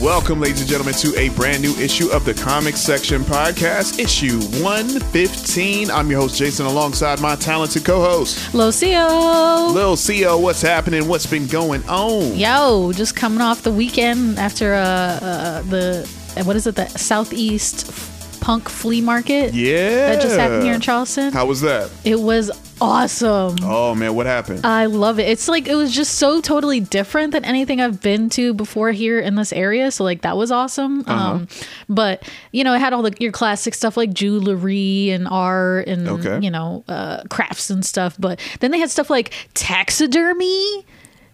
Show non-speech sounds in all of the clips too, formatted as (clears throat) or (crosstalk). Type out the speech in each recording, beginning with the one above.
Welcome, ladies and gentlemen, to a brand new issue of the Comic Section Podcast, issue 115. I'm your host, Jason, alongside my talented co host, Lucio. Lil Xio. What's happening? What's been going on? Yo, just coming off the weekend after uh, uh the uh, what is it the Southeast Punk Flea Market Yeah. that just happened here in Charleston. How was that? it was awesome. Oh, man, what happened? I love it. It's like it was just so totally different than anything I've been to before here in this area. So like that was awesome. Uh-huh. Um, but you know, it had all the your classic stuff like jewelry and art and Okay. you know uh, crafts and stuff. But then they had stuff like taxidermy.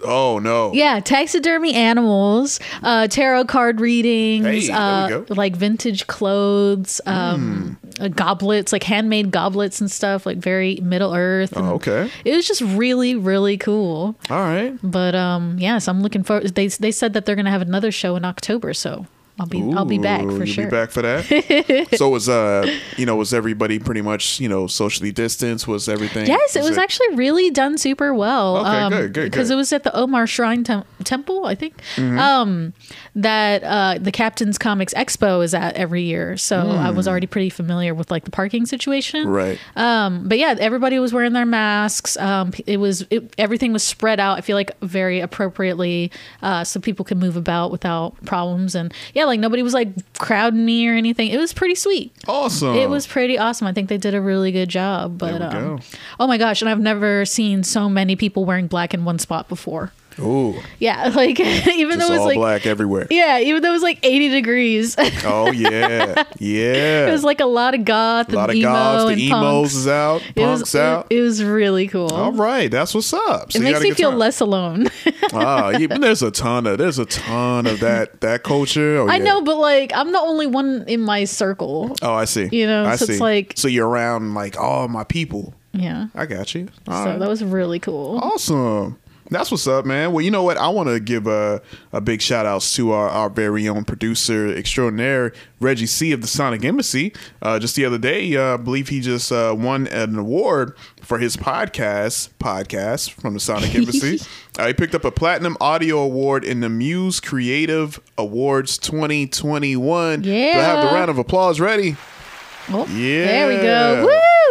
Oh, no. Yeah, taxidermy animals, uh, tarot card readings, Hey, uh. Hmm. like vintage clothes, um, uh, goblets, like handmade goblets and stuff, like very Middle Earth. Oh, okay. It was just really, really cool. All right. But um, yes, I'm looking forward. They they said that they're gonna have another show in October, so I'll be I'll be back Ooh, for you'll sure. be back for that. (laughs) so was uh, you know, was everybody pretty much you know socially distanced? Was everything? Yes, it was actually really done super well. Okay, good, good, Because it was at the Omar Shrine Tem- Temple, I think. Mm-hmm. Um, that uh, the Captain's Comics Expo is at every year, so I was already pretty familiar with like the parking situation. Mm. Right. Um, but yeah, everybody was wearing their masks. Um, it was it, everything was spread out. I feel like very appropriately, uh, so people could move about without problems. And yeah, like nobody was like crowding me or anything. It was pretty sweet. Awesome. It was pretty awesome. I think they did a really good job. But um, go. oh my gosh, and I've never seen so many people wearing black in one spot before. Ooh, Yeah, (laughs) like even just though it was all like black everywhere. yeah, even though it was like 80 degrees. (laughs) Oh yeah, yeah. It was like a lot of goth a lot of and emo goths. The emos punks. is out. It Punks was out. It, it was really cool. All right, that's what's up. So It makes me feel time. less alone. (laughs) Ah, yeah, but there's a ton of there's a ton of that that culture. Oh, I yeah. know, but like I'm the only one in my circle. Oh, I see. You know, I so it's like- so you're around like all my people. Yeah. I got you. All So right. that was really cool. awesome. That's what's up, man. Well, you know what? I want to give a, a big shout outs to our, our very own producer extraordinaire, Reggie C of the Sonic Embassy. Uh, just the other day, uh, I believe he just uh, won an award for his podcast, podcast from the Sonic (laughs) Embassy. uh, he picked up a Platinum Audio Award in the Muse Creative Awards 2021. Do I have the round of applause ready? Oh, Yeah. There we go.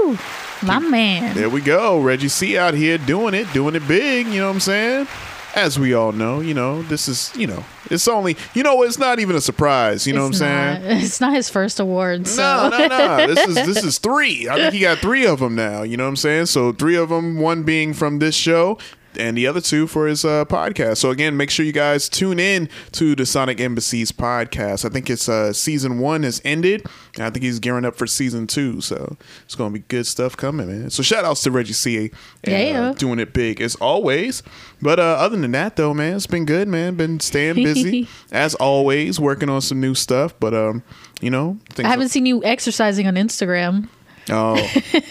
Woo! My man. There we go. Reggie C out here doing it, doing it big. You know what I'm saying? As we all know, you know, this is, you know, it's only, you know, it's not even a surprise. You know It's what I'm saying? (laughs) It's not his first award. So. No, no, no. (laughs) This is this is three. I think he got three of them now. You know what I'm saying? So three of them, one being from this show, and the other two for his uh, podcast. So again, make sure you guys tune in to the Sonic Embassy's podcast. I think it's uh, season one has ended, and I think he's gearing up for season two. So it's gonna be good stuff coming, man. So shout outs to Reggie C. And, Yeah. uh, doing it big as always. But uh, other than that, though, man, it's been good, man. Been staying busy (laughs) as always, working on some new stuff. But um, you know, I haven't seen you exercising on Instagram. Oh,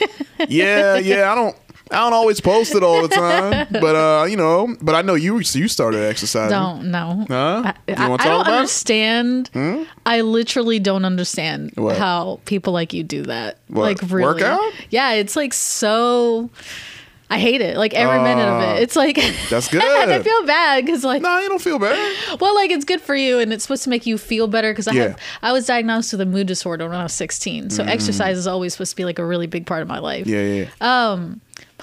(laughs) yeah, yeah. I don't, I don't always post it all the time, (laughs) but uh, you know, but I know you you started exercising. Don't know. Huh? I, You I- I don't about it? Hmm? understand. I literally don't understand What? how people like you do that. What, Like really. workout? Yeah, it's like so. I hate it. Like every minute of it. It's like that's (laughs) good. I feel bad because like Nah, you don't feel bad. well, like it's good for you and it's supposed to make you feel better because I Yeah. have I was diagnosed with a mood disorder when I was 16. So exercise is always supposed to be like a really big part of my life. Mm. Yeah, yeah. yeah.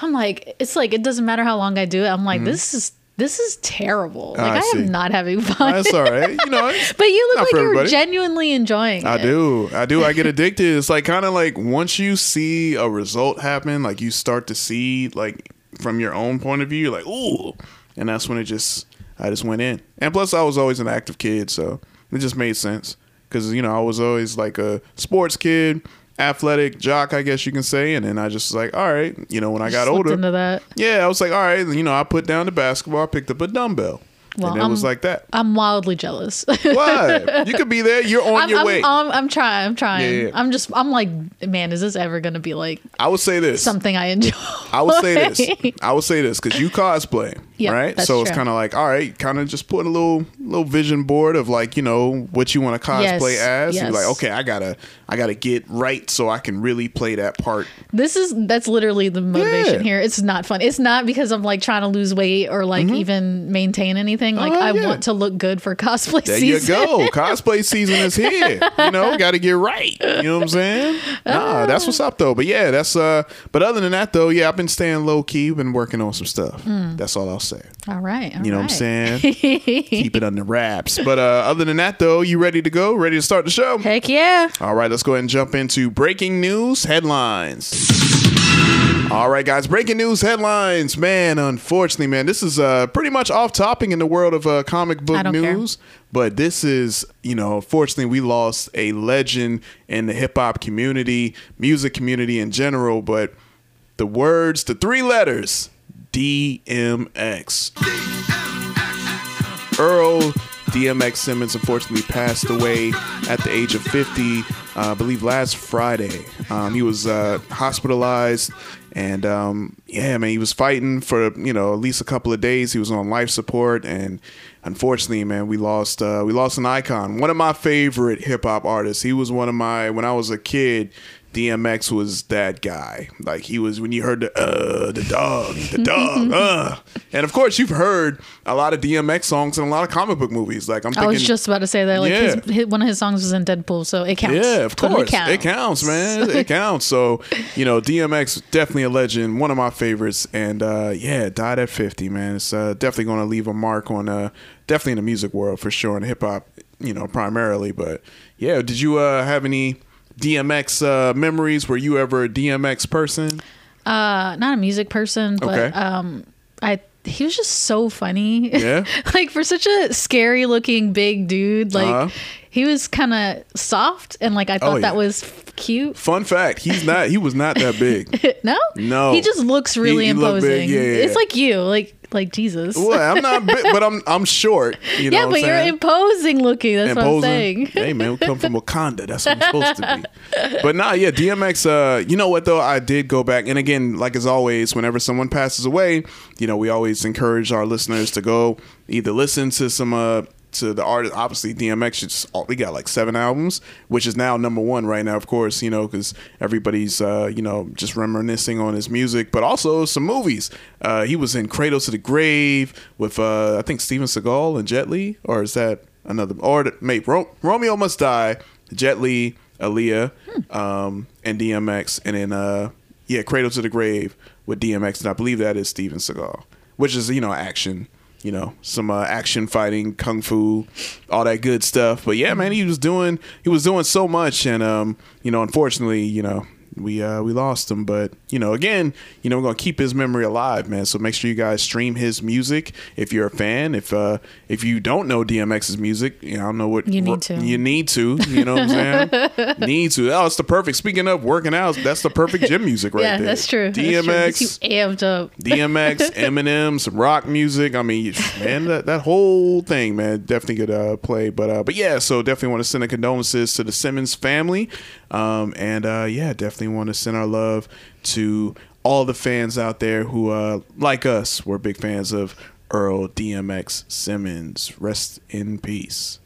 I'm like, it's like it doesn't matter how long I do it. I'm like, this is this is terrible. Like Mm-hmm. I I, am not having fun. That's all right. You know, (laughs) but you look like you're everybody. genuinely enjoying I it. do. I do. I get (laughs) addicted. It's like kind of like once you see a result happen, like you start to see like from your own point of view, you're like, ooh. And that's when it just, I just went in. And plus, I was always an active kid, so it just made sense. Because, you know, I was always like a sports kid, athletic jock, I guess you can say. And then I just was like, all right, you know, when I got older, into that. yeah, I was like, all right, you know, I put down the basketball, I picked up a dumbbell, Well, and it was I'm- like that. I'm wildly jealous. (laughs) What? you could be there. You're on I'm, your I'm, way. I'm, I'm trying. I'm trying. Yeah, yeah. I'm just. I'm like, man, is this ever gonna be like I would say this. something I enjoy? I would say this. (laughs) I would say this because you cosplay, Yeah, right? so it's kind of like, all right, kind of just put a little little vision board of like, you know, what you want to cosplay Yes, as. You're like, okay, I gotta, I gotta get right so I can really play that part. This is that's literally the motivation Yeah. here. It's not fun. It's not because I'm like trying to lose weight or like mm-hmm. even maintain anything. Like Oh, I yeah. want to look good for cosplay There season. There you go. (laughs) Cosplay season is here. You know, got to get right. You know what I'm saying? Nah, that's what's up though. But yeah, that's uh. But other than that though, yeah, I've been staying low key. Been working on some stuff. Hmm. That's all I'll say. All right. all You know what I'm saying? (laughs) Keep it under wraps. But uh, other than that though, you ready to go? Ready to start the show? Heck yeah. All right, let's go ahead and jump into breaking news headlines. All right, guys, breaking news headlines. Man, unfortunately, man, this is uh, pretty much off topic in the world of uh, comic book don't care. news. But this is, you know, unfortunately, we lost a legend in the hip hop community, music community in general. But the words, the three letters, DMX. Earl DMX Simmons unfortunately passed away at the age of 50, uh, I believe last Friday. Um, he was uh, hospitalized, and um, yeah, man, he was fighting for you know at least a couple of days. He was on life support, and unfortunately, man, we lost uh, we lost an icon, one of my favorite hip hop artists. He was one of my when I was a kid. DMX was that guy. Like he was when you heard the uh the dog, the (laughs) dog, uh. And of course you've heard a lot of DMX songs in a lot of comic book movies. Like I'm thinking, I was just about to say that. Like Yeah. his, his, one of his songs was in Deadpool, so it counts. Yeah, of Totally course. It counts, man. It (laughs) counts. So, you know, DMX definitely a legend, one of my favorites, and uh, yeah, died at 50, man. It's uh, definitely going to leave a mark on uh, definitely in the music world for sure, in hip hop, you know, primarily. But yeah, did you uh, have any DMX uh, memories? Were you ever a DMX person? Uh, not a music person, but Okay. um, I he was just so funny. Yeah? (laughs) like for such a scary looking big dude, like Uh-huh. he was kind of soft, and like I thought Oh, yeah. that was cute. Fun fact: he's not. He was not that big. (laughs) No, No. he just looks really he looked imposing. Yeah, yeah, It's like you, like like Jesus. well, I'm not big, (laughs) but I'm I'm short. You know yeah, but you're imposing looking. That's what I'm saying. hey man, we come from (laughs) Wakanda. That's what I'm supposed to be. But nah, yeah, DMX. Uh, you know what though? I did go back, and again, like as always, whenever someone passes away, you know, we always encourage our listeners to go either listen to some uh to the artist. Obviously, DMX just we got like seven albums, which is now number one right now. Of course, you know because everybody's uh you know just reminiscing on his music, but also some movies. Uh, he was in Cradle to the Grave with uh I think Steven Seagal and Jet Li, or is that another? Or mate, Ro- Romeo Must Die, Jet Li, Aaliyah, um, and DMX, and then uh yeah, Cradle to the Grave with DMX, and I believe that is Steven Seagal, which is you know action you know, some uh, action fighting, kung fu, all that good stuff. But yeah, man, he was doing he was doing so much, and um, you know, unfortunately, you know, we uh, we lost him. But you know, again, you know, we're gonna keep his memory alive, man. So make sure you guys stream his music if you're a fan. If uh, if you don't know DMX's music, you know, I don't know what You need to. You need to. You know what I'm saying? (laughs) need to. Oh, it's the perfect. Speaking of working out, that's the perfect gym music right yeah, there. that's true. That's true. DMX. Gets you amped up. DMX, (laughs) Eminem, some rock music. I mean, man, that, that whole thing, man, definitely could uh, play. But uh, but yeah, so definitely want to send a condolences to the Simmons family, um, and uh, yeah, definitely want to send our love to all the fans out there who, uh, like us, were big fans of Earl DMX Simmons. Rest in peace.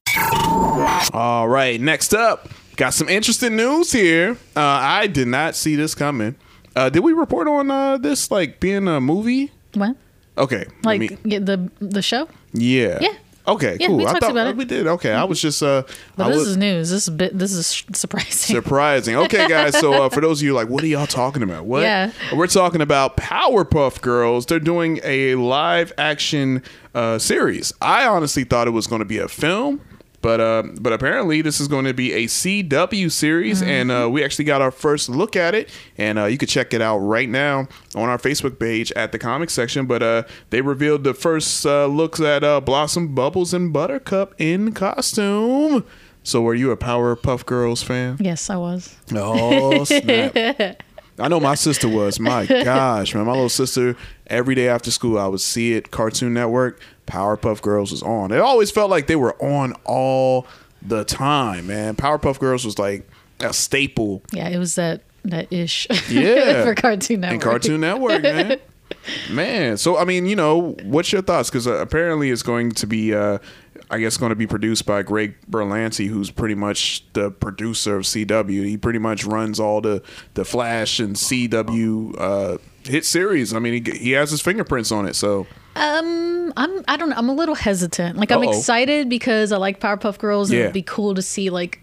All right, next up, got some interesting news here. Uh, I did not see this coming. Uh, did we report on uh, this like being a movie? What? Okay, Like me- the the show? yeah, Yeah. Okay, Yeah, cool. we I talked thought about it. we did. Okay, I was just uh, But I this was is news. This is bit. This is surprising. surprising. Okay, guys. So uh, for those of you like, what are y'all talking about? What? Yeah. we're talking about Powerpuff Girls. They're doing a live action uh, series. I honestly thought it was going to be a film. But uh, but apparently this is going to be a CW series, and uh, we actually got our first look at it, and uh, you can check it out right now on our Facebook page at the comic section. But uh, they revealed the first uh, looks at uh, Blossom, Bubbles, and Buttercup in costume. So were you a Powerpuff Girls fan? Yes, I was. Oh snap! (laughs) I know my sister was. My (laughs) gosh, man, my little sister. Every day after school, I would see it. Cartoon Network, Powerpuff Girls was on. It always felt like they were on all the time, man. Powerpuff Girls was like a staple Yeah, it was that that ish. (laughs) Yeah. for Cartoon Network. and Cartoon Network, man. (laughs) Man, so I mean, you know, what's your thoughts? Because uh, apparently it's going to be, uh, I guess, going to be produced by Greg Berlanti, who's pretty much the producer of CW. He pretty much runs all the the Flash and CW uh, hit series. I mean, he, he has his fingerprints on it. So Um, I'm I don't know. I'm a little hesitant. Like I'm Uh-oh. excited because I like Powerpuff Girls and Yeah. it'd be cool to see like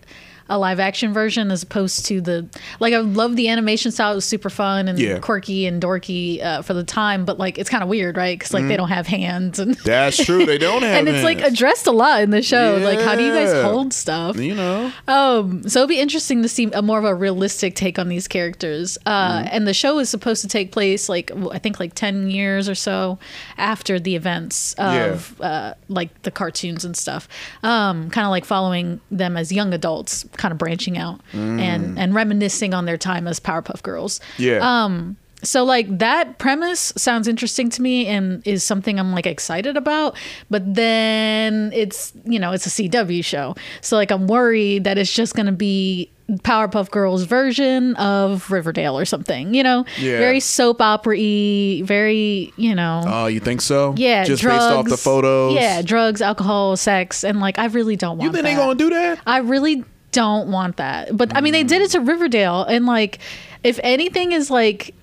a live action version as opposed to the like I love the animation style. It was super fun and Yeah. quirky and dorky uh, for the time, but like it's kind of weird, right? Because like they don't have hands and Mm-hmm. (laughs) that's true. They don't (laughs) have, hands. and it's like addressed a lot in the show. Like how do you guys hold stuff? you know, Um, so it'll be interesting to see a more of a realistic take on these characters. Uh, Mm-hmm. And the show is supposed to take place like I think like ten years or so after the events of uh, like the cartoons and stuff. Um, kind of like following them as young adults, kind of branching out and and reminiscing on their time as Powerpuff Girls. Mm. yeah, Um, so like that premise sounds interesting to me and is something I'm like excited about, but then it's you know it's a CW show, so like I'm worried that it's just gonna be Powerpuff Girls version of Riverdale or something, you know, Yeah. very soap opera y, very you know. oh, you think so? yeah, just drugs, based off the photos. Yeah, drugs, alcohol, sex, and like I really don't want. you think that. they gonna do that? I really don't want that. But I mean, they did it to Riverdale, and like, if anything is like,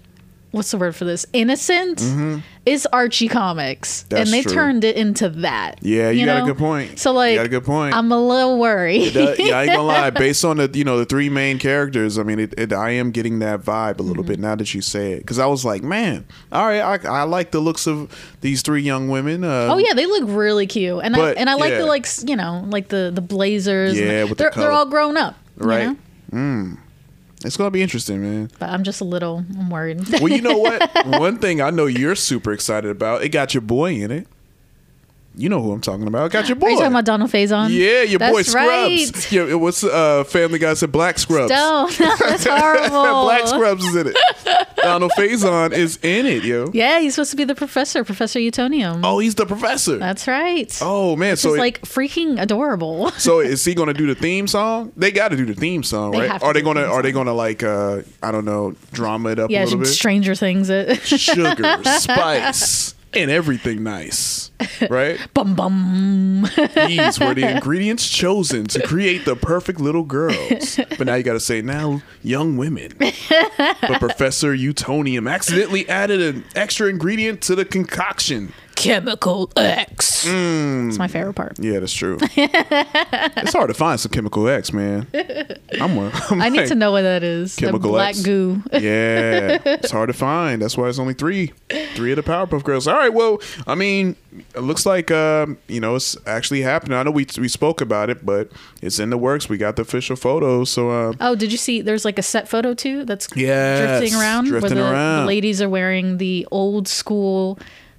what's the word for this? Innocent is Archie Comics, Mm-hmm. That's and they true. turned it into that. Yeah, you got a good point. So You like, got a good point. I'm a little worried. Yeah, I ain't gonna lie. (laughs) Based on the you know the three main characters, I mean, it, it, I am getting that vibe a little Mm-hmm. bit now that you say it. Because I was like, man, all right, I, I like the looks of these three young women. Uh, Oh yeah, they look really cute, and But, I and I like yeah. the like you know like the the blazers. and Yeah, the- they're they're all grown up, you right. know? Mm. It's gonna be interesting, man. But I'm just a little I'm worried. Well, you know what? (laughs) One thing I know you're super excited about. It got your boy in it. You know who I'm talking about. It got your boy. Are you talking about Donald Faison? yeah, your boy That's Scrubs. Right. (laughs) Yeah, it was uh, Family Guy said Black Scrubs. Don't. (laughs) That's (laughs) horrible. Black Scrubs is in it. Donald Faison is in it, yo. Yeah, he's supposed to be the professor, Professor Utonium. Oh, he's the professor. That's right. Oh man, It's so it- like freaking adorable. so is he going to do the theme song? They got to do the theme song, They right? Are they going to Are they going to like uh I don't know, drama it up a yeah, little bit? Stranger Things. It. Sugar, spice, and everything nice, (laughs) right? bum bum. These were the (laughs) ingredients chosen to create the perfect little girls. (laughs) But now you got to say now young women. But Professor Utonium accidentally added an extra ingredient to the concoction. Chemical X. Mm. It's my favorite part. Yeah, that's true. (laughs) it's hard to find some chemical X, man. I'm one. I'm (laughs) I need like, to know what that is. Chemical the black X. goo. (laughs) Yeah, it's hard to find. That's why it's only three, three of the Powerpuff Girls. All right, well, I mean, it looks like um, you know it's actually happening. I know we we spoke about it, but it's in the works. We got the official photos, so uh, Oh, did you see? There's like a set photo too that's Yes, drifting around drifting where the, around. the ladies are wearing the old school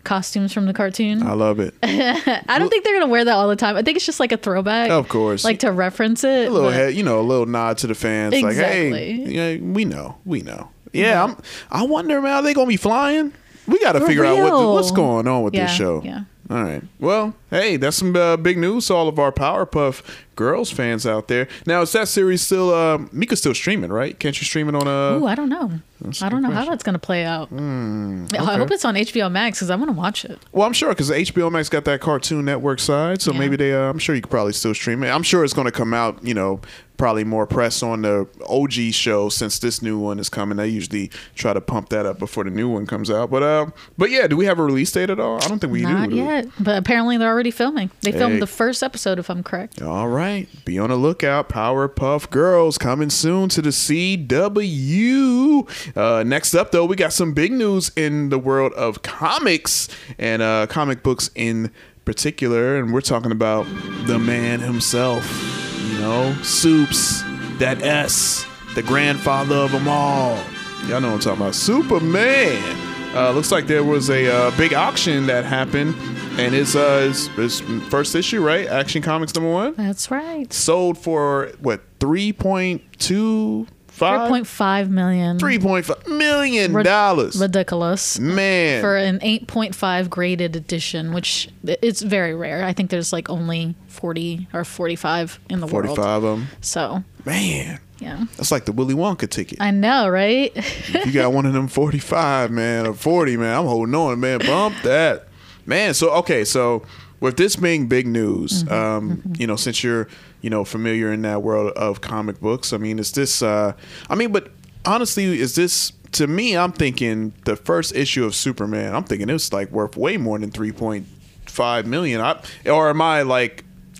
costumes from the cartoon. I love it. (laughs) I don't think they're gonna wear that all the time. I think it's just like a throwback, Of course. like to reference it. A little head, you know, a little nod to the fans, like, hey, yeah, we know, we know. Yeah, I'm. I wonder, man, are they gonna be flying? We got to figure out what what's going on with Yeah, this show. yeah. All right. Well, hey, that's some uh, big news to all of our Powerpuff Girls fans out there. Now, is that series still? Uh, Mika's still streaming, right? Can't you stream it on uh, Ooh, I don't know. I don't know how that's gonna play out. I hope it's on HBO Max because I want to watch it. Well, I'm sure because HBO Max got that Cartoon Network side, so Yeah. maybe they. Uh, I'm sure you could probably still stream it. I'm sure it's going to come out. You know, probably more press on the OG show since this new one is coming. They usually try to pump that up before the new one comes out. But uh, but yeah, do we have a release date at all? I don't think we Not do. we? yet, but apparently they're already filming. They filmed Hey. the first episode, if I'm correct. All right. Be on the lookout. Powerpuff Girls coming soon to the CW. Uh, next up, though, we got some big news in the world of comics and uh, comic books in particular. And we're talking about the man himself. You know, Soups, that S, the grandfather of them all. Y'all know what I'm talking about. Superman. Uh, looks like there was a uh, big auction that happened and it's uh his, his first issue, right? Action Comics number one That's right. sold for what three point two five 3.5 million. three point five million Rid- dollars. Ridiculous. Man, For an 8.5 graded edition, which it's very rare. I think there's like only 40 or 45 in the forty world. five of them. So, Man, yeah. that's like the Willy Wonka ticket. I know, right? You got (laughs) one of them 45, man, or 40, man, I'm holding on, man. Bump that. Man, so, okay, so with this being big news, Mm-hmm. um, you know, since you're, you know, familiar in that world of comic books, I mean, is this, uh, I mean, but honestly, is this, to me, I'm thinking the first issue of Superman, I'm thinking it's like worth way more than 3.5 million. I, or am I like (laughs)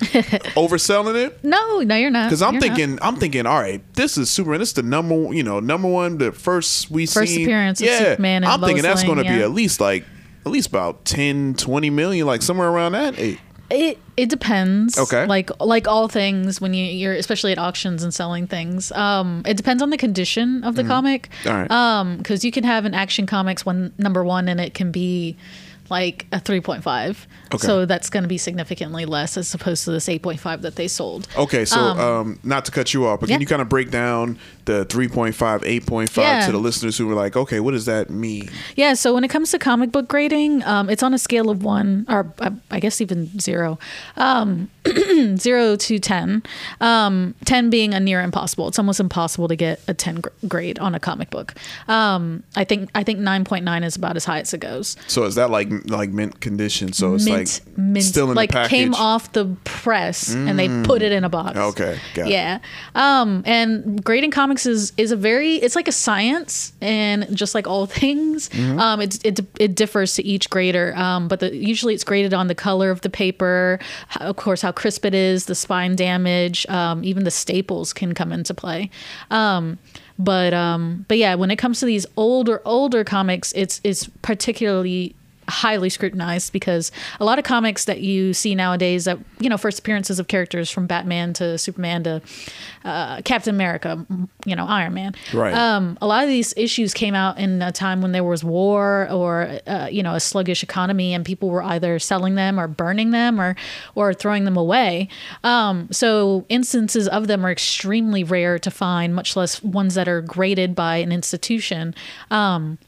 overselling it? no, no, you're not. Because I'm You're not. thinking, I'm thinking, all right, this is Superman. This is the number, you know, number one, the first we First seen. appearance of yeah, Superman I'm thinking Lois that's going to be at least like, at least about 10, 20 million, like somewhere around that. Hey, It it depends. Okay. Like like all things when you you're especially at auctions and selling things. Um, it depends on the condition of the comic. Mm-hmm. All right. Um, because you can have an action comics one number one and it can be like a three point five. Okay. So that's going to be significantly less as opposed to this eight point five that they sold. okay, so um, not to cut you off, but yeah. can you kind of break down the 3.5, 8.5 Yeah. to the listeners who were like, okay, what does that mean? Yeah, so when it comes to comic book grading, um, it's on a scale of one, or I, I guess even zero, um, (clears throat) zero to ten. Um, ten being a near impossible. It's almost impossible to get a ten gr- grade on a comic book. Um, I think I think nine point nine is about as high as it goes. So is that like like mint condition? So it's mint, like mint, still in like the package. came off the press and they put it in a box. Okay, got it. yeah. Um, and grading comics is is a very it's like a science, and just like all (laughs) things, Mm-hmm. um, it, it it differs to each grader. Um, but the, usually it's graded on the color of the paper, of course how crisp it is, the spine damage, um, even the staples can come into play. Um, but um, but yeah, when it comes to these older older comics, it's it's particularly highly scrutinized because a lot of comics that you see nowadays that you know first appearances of characters from Batman to Superman to uh, Captain America, you know Iron Man. Right. Um, a lot of these issues came out in a time when there was war or uh, you know a sluggish economy, and people were either selling them or burning them or or throwing them away. Um, so instances of them are extremely rare to find, much less ones that are graded by an institution. Um,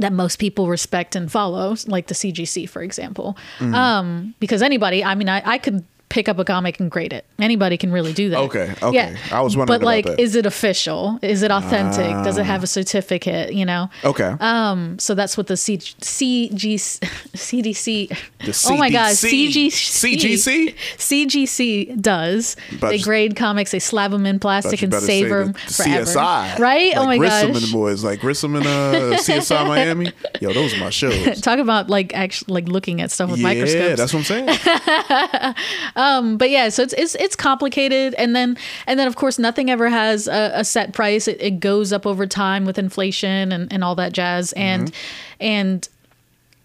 that most people respect and follow, like the CGC, for example. Mm-hmm. Um, because anybody, I mean, I, I could pick up a comic and grade it. Anybody can really do that. Okay, okay. Yeah. I was wondering But like, that. is it official? Is it authentic? Does it have a certificate? You know. Okay. Um, so that's what the C- CG CDC. (laughs) Oh my God, CDC. CGC CGC? CGC does. But they grade comics. They slab them in plastic and save the- them the forever. CSI, Right? oh my Grissom gosh. and the boys, like Grissom and uh, CSI (laughs) Miami. Yo, those are my (laughs) shows. Talk about like actually like looking at stuff with yeah, microscopes. Yeah, that's what I'm saying. But yeah, so it's, it's it's complicated, and then and then of course nothing ever has a, a set price. It, it goes up over time with inflation and, and all that jazz, and and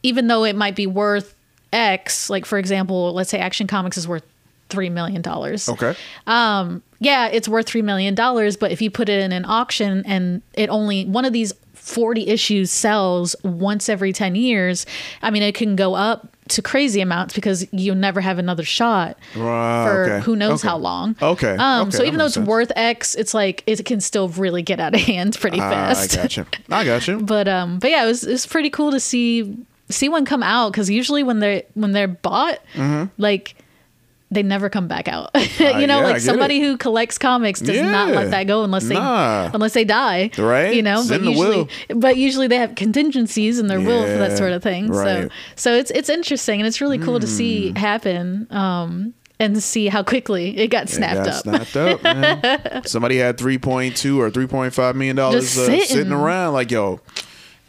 even though it might be worth X, like for example, let's say Action Comics is worth three million dollars. Okay. Um, yeah, it's worth three million dollars, but if you put it in an auction and it only one of these forty issues sells once every ten years, I mean, it can go up to crazy amounts because you'll never have another shot Right, for okay, who knows okay. how long. Okay, Um, okay, so even though it's sense. worth X, it's like it can still really get out of hand pretty I fast. got you. I got you. (laughs) but um, but yeah, it was it was pretty cool to see see one come out because usually when they're when they're bought, like they never come back out. (laughs) you know, Mm-hmm. yeah, like somebody it. who collects comics does not let that go unless they Nah. unless they die. Right. You know, It's but usually but usually they have contingencies in their will for that sort of thing. right. So so it's it's interesting and it's really cool to see Mm. happen. Um and see how quickly it got It snapped got up. snapped up, (laughs) man. Somebody had three point two or three point five million dollars uh, sitting. sitting around, like yo.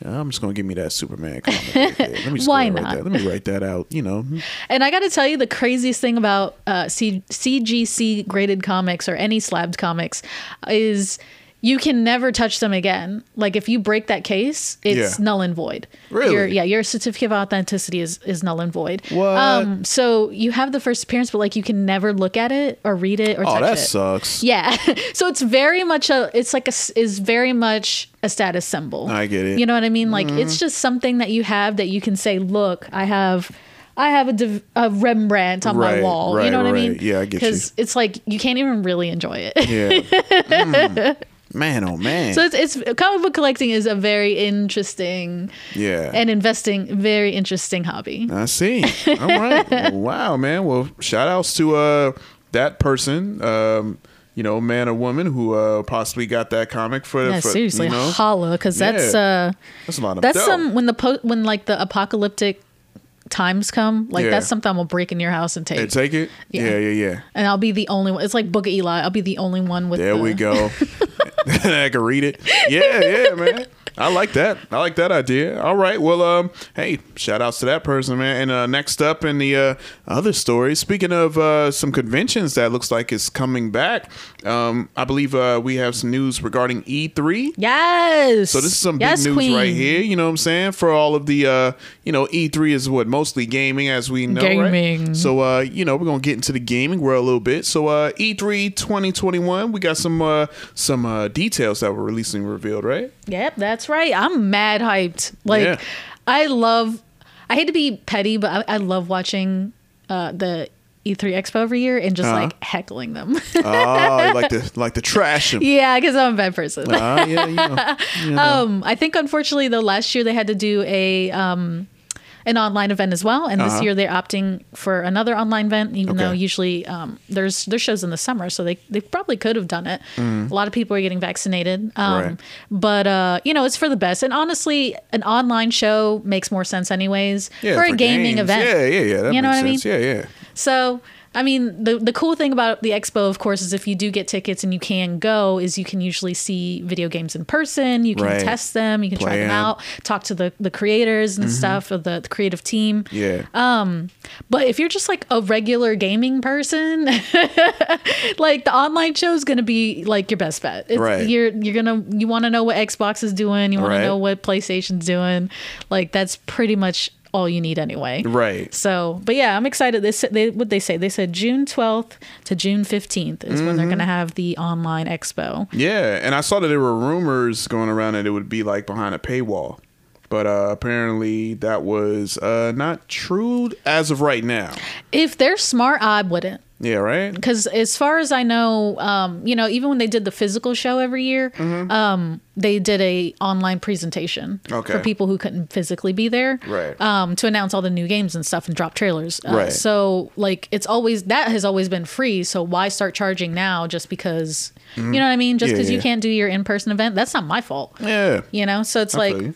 I'm just gonna give me that Superman comic. Right. (laughs) Let me just Why not? Let me write that out. You know, And I got to tell you, the craziest thing about uh, C- CGC graded comics or any slabbed comics is you can never touch them again. Like if you break that case, it's Yeah. null and void. Really? Your, yeah, your certificate of authenticity is, is null and void. What? Um, so you have the first appearance, but like you can never look at it or read it or touch it. oh, touch that it. sucks. Yeah. (laughs) so it's very much a it's like a is very much a status symbol. I get it. Mm-hmm. You know what I mean? Like it's just something that you have that you can say, "Look, I have I have a, div- a Rembrandt on my Right, wall. you know what I mean? Yeah, I get you. Because it's like you can't even really enjoy it. Yeah. (laughs) Mm. Man, oh man. So it's, it's comic book collecting is a very interesting yeah. and investing very interesting hobby. I see. All right. Well, (laughs) wow, man. Well, shout outs to uh that person, um, you know, man or woman who uh possibly got that comic for Yeah, for seriously, you know, holla, because that's Yeah. uh, that's a lot of that's some when the po- when like the apocalyptic times come, like Yeah. that's something I'm gonna break in your house and take, Hey, take it. Yeah. Yeah, yeah, yeah. and I'll be the only one. It's like Book of Eli. I'll be the only one with. There the, we go. (laughs) (laughs) I can read it. Yeah, yeah, man. I like that. I like that idea. All right. Well, um, hey, shout outs to that person, man. And uh, next up in the uh, other story, speaking of uh, some conventions that looks like it's coming back, um, I believe uh, we have some news regarding E3. Yes. So this is some big news queen. right here. You know what I'm saying? For all of the, uh, you know, E3 is what mostly gaming, as we know. right? Gaming. So, uh, you know, we're gonna get into the gaming world a little bit. So, uh, E3 2021, we got some uh, some uh, details that were recently revealed, right? Yep, that's right. I'm mad hyped. Like, Yeah. I love. I hate to be petty, but I, I love watching uh, the E3 Expo every year and just Uh-huh. like heckling them. Oh, like the like the trash 'em. yeah, because I'm a bad person. Ah, yeah, you know. You (laughs) know. Um, I think unfortunately though last year they had to do a um an online event as well, and this Uh-huh. year they're opting for another online event. Even though usually um, there's there's shows in the summer, so they they probably could have done it. A lot of people are getting vaccinated, um. Right. but uh, you know it's for the best. And honestly, an online show makes more sense anyways yeah, for a gaming games. event. Yeah, yeah, yeah. That You know what I mean? Yeah, yeah. So, I mean, the the cool thing about the expo, of course, is if you do get tickets and you can go, is you can usually see video games in person. You can Right. test them, you can try them out, talk to the the creators and stuff of the, the creative team. Yeah. Um, But if you're just like a regular gaming person, (laughs) like the online show is going to be like your best bet. It's, Right. You're you're gonna you want to know what Xbox is doing. You want Right. to know what PlayStation's doing. Like that's pretty much all you need anyway. Right. So, but yeah, I'm excited. They said they what they say. They said June 12th to June 15th is when Mm-hmm. they're going to have the online expo. Yeah, and I saw that there were rumors going around that it would be like behind a paywall, but uh, apparently that was uh, not true as of right now. If they're smart, I wouldn't. Yeah, right. Because as far as I know, um, you know, even when they did the physical show every year, um, they did a online presentation Mm-hmm. Okay. for people who couldn't physically be there, Right. Um, to announce all the new games and stuff and drop trailers. Uh, Right. So like, it's always that has always been free. So why start charging now just because you know what I mean? Just Mm-hmm. Yeah, because you can't do your in person event, that's not my fault. Yeah. You know, so it's I like you.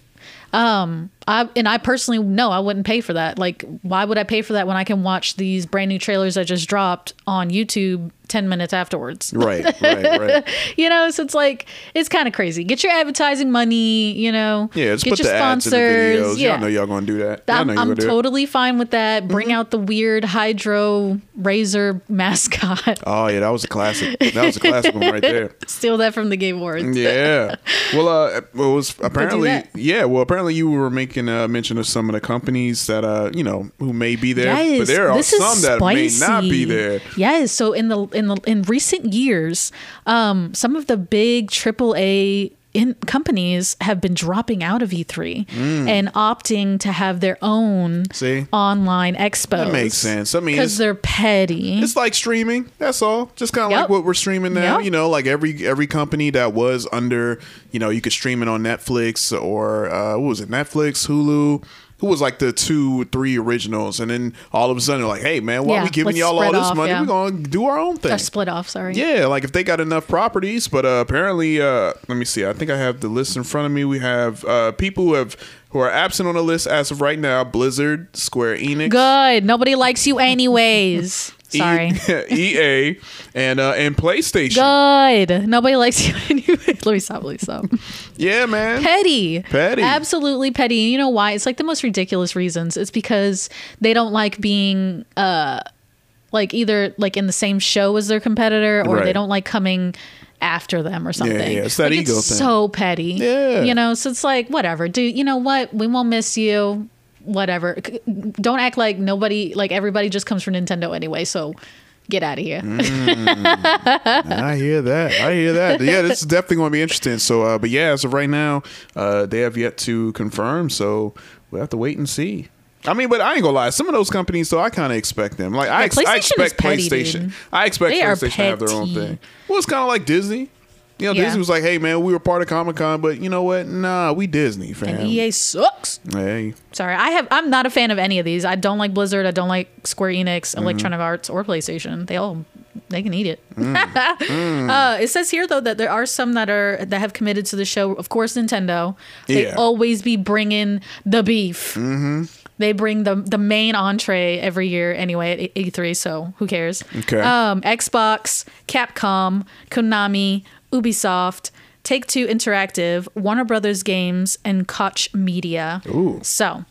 I and I personally no, I wouldn't pay for that. Like, why would I pay for that when I can watch these brand new trailers I just dropped on YouTube ten minutes afterwards? right, right, right. (laughs) You know, so it's like it's kind of crazy. Get your advertising money. You know, Yeah, just get your the ads in the sponsors. videos. yeah. Y'all know y'all gonna do that. Y'all I'm, I'm totally fine with that. Bring Mm-hmm. out the weird hydro razor mascot. (laughs) Oh yeah, that was a classic. That was a classic one right there. (laughs) Steal that from the Game Awards. Yeah. Well, uh, it was apparently yeah. Well, apparently you were making a mention of some of the companies that uh you know who may be there, Yes, but there are some that may not be there. Yes, so in the in the in recent years, um, some of the big AAA in companies have been dropping out of E3 and opting to have their own Mm. See? online expos. That makes sense. I mean, because they're petty. It's like streaming. That's all. Just kind of like what we're streaming now. Yep. You know, like every every company that was under, you know, you could stream it on Netflix or uh, what was it, Netflix, Hulu. Who was like the two, three originals, and then all of a sudden they're like, "Hey, man, why Yeah, are we giving y'all all this off, money? yeah. We're gonna do our own thing." Or split off. Sorry. Yeah, like if they got enough properties, but uh, apparently, uh, let me see. I think I have the list in front of me. We have uh, people who have who are absent on the list as of right now: Blizzard, Square Enix, Good. Nobody likes you anyways. Sorry. (laughs) EA, and uh, and PlayStation. Good. Nobody likes you (laughs) anyways. Let me stop. Let me stop. Yeah, man. petty Petty. absolutely petty you know why it's like the most ridiculous reasons it's because they don't like being uh like either like in the same show as their competitor or Right. they don't like coming after them or something yeah, it's that like, ego it's thing. so petty Yeah. you know so it's like whatever dude you know what we won't miss you whatever don't act like nobody like everybody just comes from nintendo anyway so get out of here I hear that. I hear that. Yeah, this is definitely going to be interesting. So, uh, but yeah, as of right now, uh, they have yet to confirm. So we'll have to wait and see. I mean, but I ain't gonna lie. Some of those companies, though, I kind of expect them. Like I, ex- I PlayStation is expect petty, PlayStation. dude. I expect They PlayStation to have their own thing. Well, it's kind of like Disney. You know, Yeah. Disney was like, "Hey, man, we were part of Comic Con, but you know what? Nah, we Disney, fam. And EA sucks. Hey, Sorry, I have. I'm not a fan of any of these. I don't like Blizzard. I don't like Square Enix, Mm-hmm. Electronic Arts, or PlayStation. They all they can eat it. Mm. (laughs) uh, it says here though that there are some that are that have committed to the show. Of course, Nintendo. They Yeah. always be bringing the beef. Mm-hmm. They bring the the main entree every year anyway at E3. So who cares? Okay. Um, Xbox, Capcom, Konami, Ubisoft. Take Two Interactive, Warner Brothers Games, and Koch Media. Ooh. So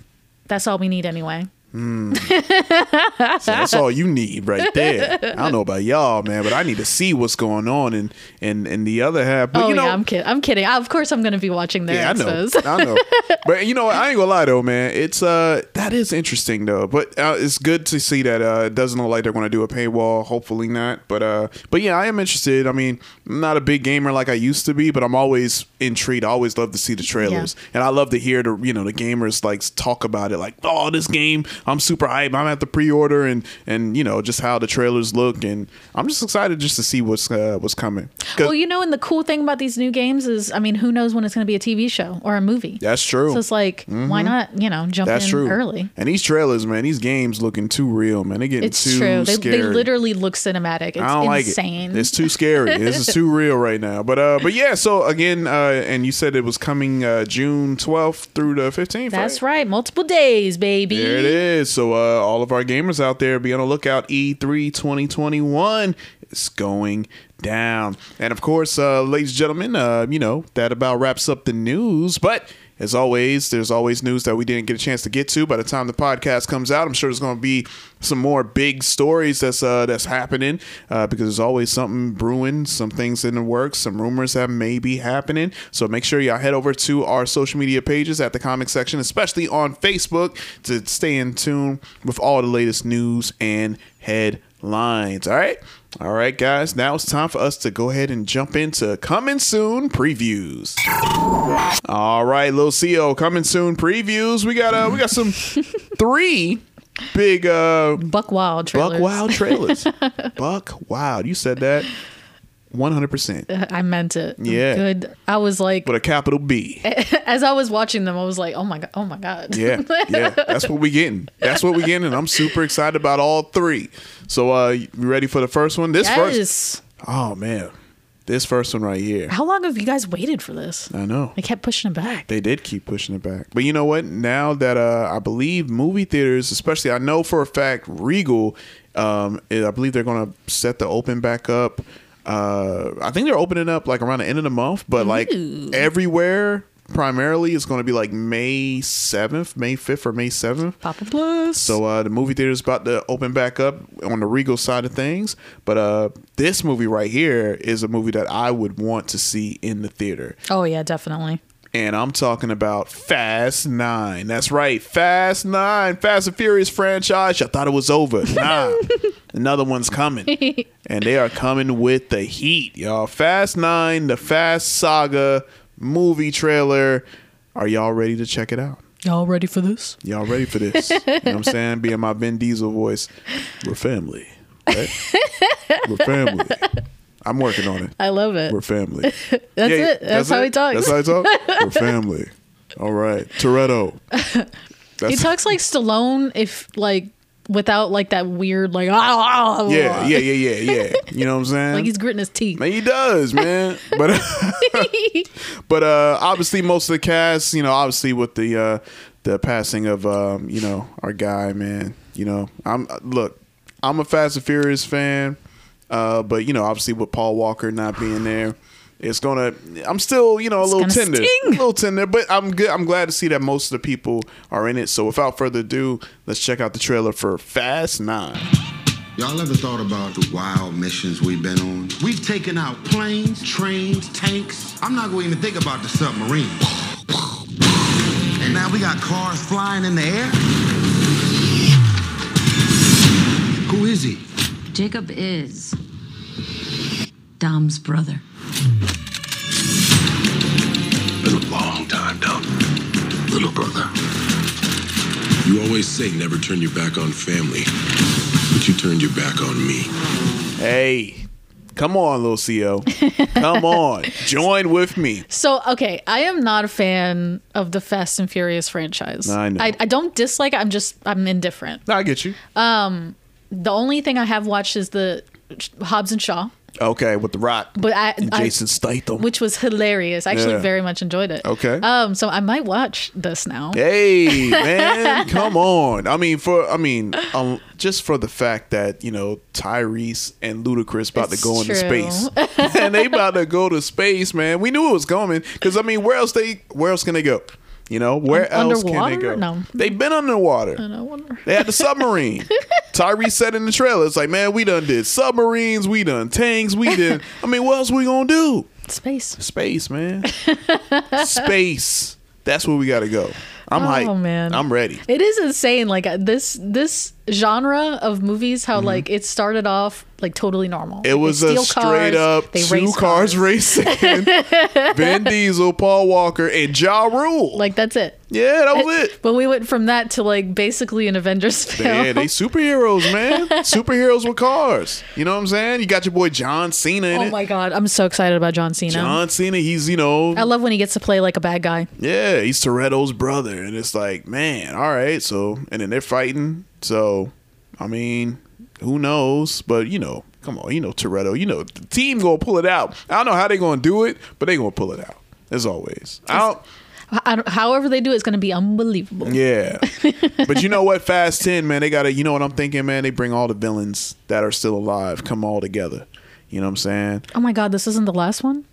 that's all we need anyway. So that's all you need right there. I don't know about y'all, man, but I need to see what's going on in in, in the other half. But oh you know, yeah, I'm kidding. I'm kidding. Of course, I'm going to be watching their Yeah, I know. I know. (laughs) But you know. I ain't gonna lie though, man. It's uh that is interesting though. But uh, it's good to see that uh it doesn't look like they're gonna do a paywall. Hopefully not. But uh but yeah, I am interested. I mean, I'm not a big gamer like I used to be, but I'm always intrigued. I always love to see the trailers. And I love to hear the you know, the gamers like talk about it like, oh this game, I'm super hyped. I'm at the pre order and and you know, just how the trailers look and I'm just excited just to see what's uh what's coming. well, you know, and the cool thing about these new games is, I mean, who knows when it's going to be a TV show or a movie? that's true. So it's like, why not? You know, jump That's in true. early. And these trailers, man, these games looking too real, man. They getting It's too true. They, scary. they literally look cinematic. It's I don't insane. like it. It's too scary. this is too (laughs) real right now. But uh, but yeah. So again, uh, and you said it was coming uh, June twelfth through the fifteenth. That's right. Multiple days, baby. There it is. So uh, all of our gamers out there, be on the lookout. E E3 2021 is going down, and of course, uh, ladies and gentlemen, uh, you know that about wraps up the news. But as always, there's always news that we didn't get a chance to get to. By the time the podcast comes out, I'm sure there's going to be some more big stories that's uh, that's happening uh, because there's always something brewing, some things in the works, some rumors that may be happening. So make sure y'all head over to our social media pages at the comic section, especially on Facebook, to stay in tune with all the latest news and headlines. All right. All right, guys. Now it's time for us to go ahead and jump into coming soon previews. All right, little Xio coming soon previews. We got uh we got some (laughs) three big uh Buck Wild trailers. Buck Wild trailers. (laughs) Buck Wild. You said that 100%. I meant it. Yeah. Good. I was like, With a capital B. (laughs) as I was watching them, I was like, oh my god, oh my god. Yeah. Yeah. That's what we getting. That's what we getting and I'm super excited about all three. So uh you ready for the first one? This yes. first Oh man. This first one right here. How long have you guys waited for this? I know. They kept pushing it back. They did keep pushing it back. But you know what? Now that uh, I believe movie theaters, especially I know for a fact Regal, um, I believe they're going to set the open back up. Uh, I think they're opening up like around the end of the month, but like Ooh. everywhere primarily it's going to be like May 7th, May 5th or May 7th. Papa Plus. So uh, the movie theater is about to open back up on the Regal side of things, but uh, this movie right here is a movie that I would want to see in the theater oh yeah, definitely. and I'm talking about Fast Nine. That's right, Fast Nine, Fast and Furious franchise. I thought it was over. (laughs) Nah, another one's coming, (laughs) and they are coming with the heat, y'all. Fast Nine, the Fast Saga movie trailer. Are y'all ready to check it out? Y'all ready for this? Y'all ready for this? you know what I'm saying? Being my Vin Diesel voice, we're family. Right? we're family. I'm working on it. I love it. We're family. (laughs) That's it. That's, how he talks. That's how he talks. We're family. All right, Toretto. (laughs) he That's, talks like Stallone, if like without like that weird like ah, ah, yeah, ah. yeah, yeah, yeah, yeah. (laughs) You know what I'm saying? like he's gritting his teeth. Man, he does, man. (laughs) But (laughs) but uh obviously most of the cast, you know, obviously with the uh the passing of um, you know, our guy, man. You know, I'm look, I'm a Fast and Furious fan. Uh, but you know, obviously with Paul Walker not being there, it's gonna. I'm still, you know, a little tender, sting. a little tender. But I'm good. I'm glad to see that most of the people are in it. So without further ado, let's check out the trailer for Fast Nine. Y'all ever thought about the wild missions we've been on? We've taken out planes, trains, tanks. I'm not going to even think about the submarine. And now we got cars flying in the air? Who is he? Jacob is Dom's brother. Been a long time, Dom. Little brother. You You always say never turn your back on family, but you turned your back on me. Hey, come on, little Xio. Come (laughs) on, join with me. So okay, I am not a fan of the Fast and Furious franchise. I know. I, I don't dislike it. I'm just I'm indifferent. I get you. Um, the only thing I have watched is the Hobbs and Shaw, Okay, with the Rock but I, and I Jason Statham. which was hilarious. I actually Yeah. very much enjoyed it. Okay. Um, so I might watch this now. Hey (laughs) man, come on! I mean, for I mean, um, just for the fact that you know Tyrese and Ludacris about It's to go into space, (laughs) and they about to go to space, man. We knew it was coming because I mean, where else they where else can they go? You know, where Un- else can they go? No. They've been underwater. They had the submarine. (laughs) Tyrese said in the trailer, "It's like, man, we done did submarines, we done tanks, we did. (laughs) I mean, what else we gonna do? Space. Space, man. (laughs) Space. That's where we got to go. I'm Oh, hyped. man. I'm ready. It is insane. Like uh, this this genre of movies, how like it started off like totally normal. Mm-hmm. It Like, was a straight cars, up they two race cars racing. (laughs) Vin Diesel, Paul Walker, and Ja Rule. Like that's it. Yeah, that was eh, it. But we went from that to like basically an Avengers film. Yeah, they (laughs) superheroes, man. superheroes with cars. You know what I'm saying? You got your boy John Cena in oh it. my god, I'm so excited about John Cena. John Cena, he's you know, I love when he gets to play like a bad guy. yeah, he's Toretto's brother, and it's like, man, all right, so and then they're fighting. So, I mean, who knows? But you know, come on, you know Toretto, you know the team gonna pull it out. I don't know how they gonna do it, but they gonna pull it out as always. I don't. I don't- however they do it's going to be unbelievable. Yeah, (laughs) but you know what? Fast Ten, man, they gotta. You know what I'm thinking, man? They bring all the villains that are still alive, come all together. You know what I'm saying? Oh my god, this isn't the last one.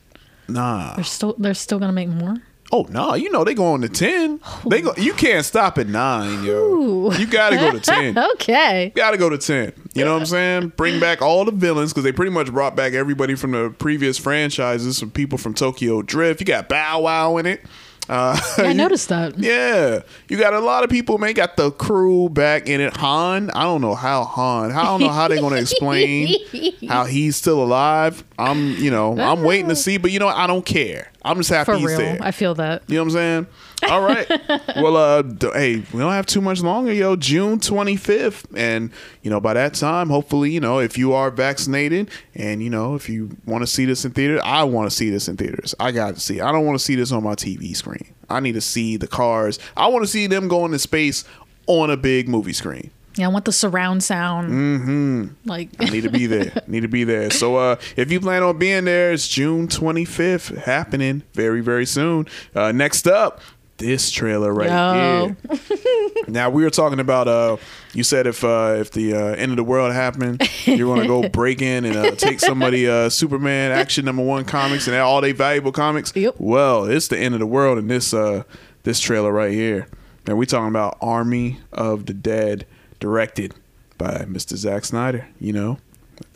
Nah. They're still they're still going to make more. Oh no, you know they go on to ten. They go. You can't stop at nine, yo. You gotta go to (laughs) ten. Okay. Gotta go to 10. You know what I'm saying? Bring back all the villains because they pretty much brought back everybody from the previous franchises. Some people from Tokyo Drift. You got Bow Wow in it. Uh, Yeah, I (laughs) noticed that. Yeah, you got a lot of people, man. Got the crew back in it. Han, I don't know how Han. I don't know how they're gonna explain (laughs) how he's still alive. I'm, you know, I'm waiting to (laughs) see, but you know. I don't care. I'm just happy For he's real. there. I feel that. You know what I'm saying? All right. (laughs) well, uh, d- hey, we don't have too much longer, yo. June 25th, and you know, by that time, hopefully, you know, if you are vaccinated, and you know, if you want to see this in theater, I want to see this in theaters. I got to see. I don't want to see this on my TV screen. I need to see the cars. I want to see them going to space on a big movie screen. Yeah, I want the surround sound. Mm-hmm. Like I need to be there. (laughs) need to be there. So uh, if you plan on being there, it's June 25th, happening very very soon. Uh, next up, this trailer right Yo. here. (laughs) now we were talking about. Uh, you said if uh, if the uh, end of the world happened, you're gonna go (laughs) break in and uh, take somebody uh, Superman action number one comics and all they valuable comics. Yep. Well, it's the end of the world in this uh, this trailer right here. And we talking about Army of the Dead, directed by Mr. Zack Snyder. You know,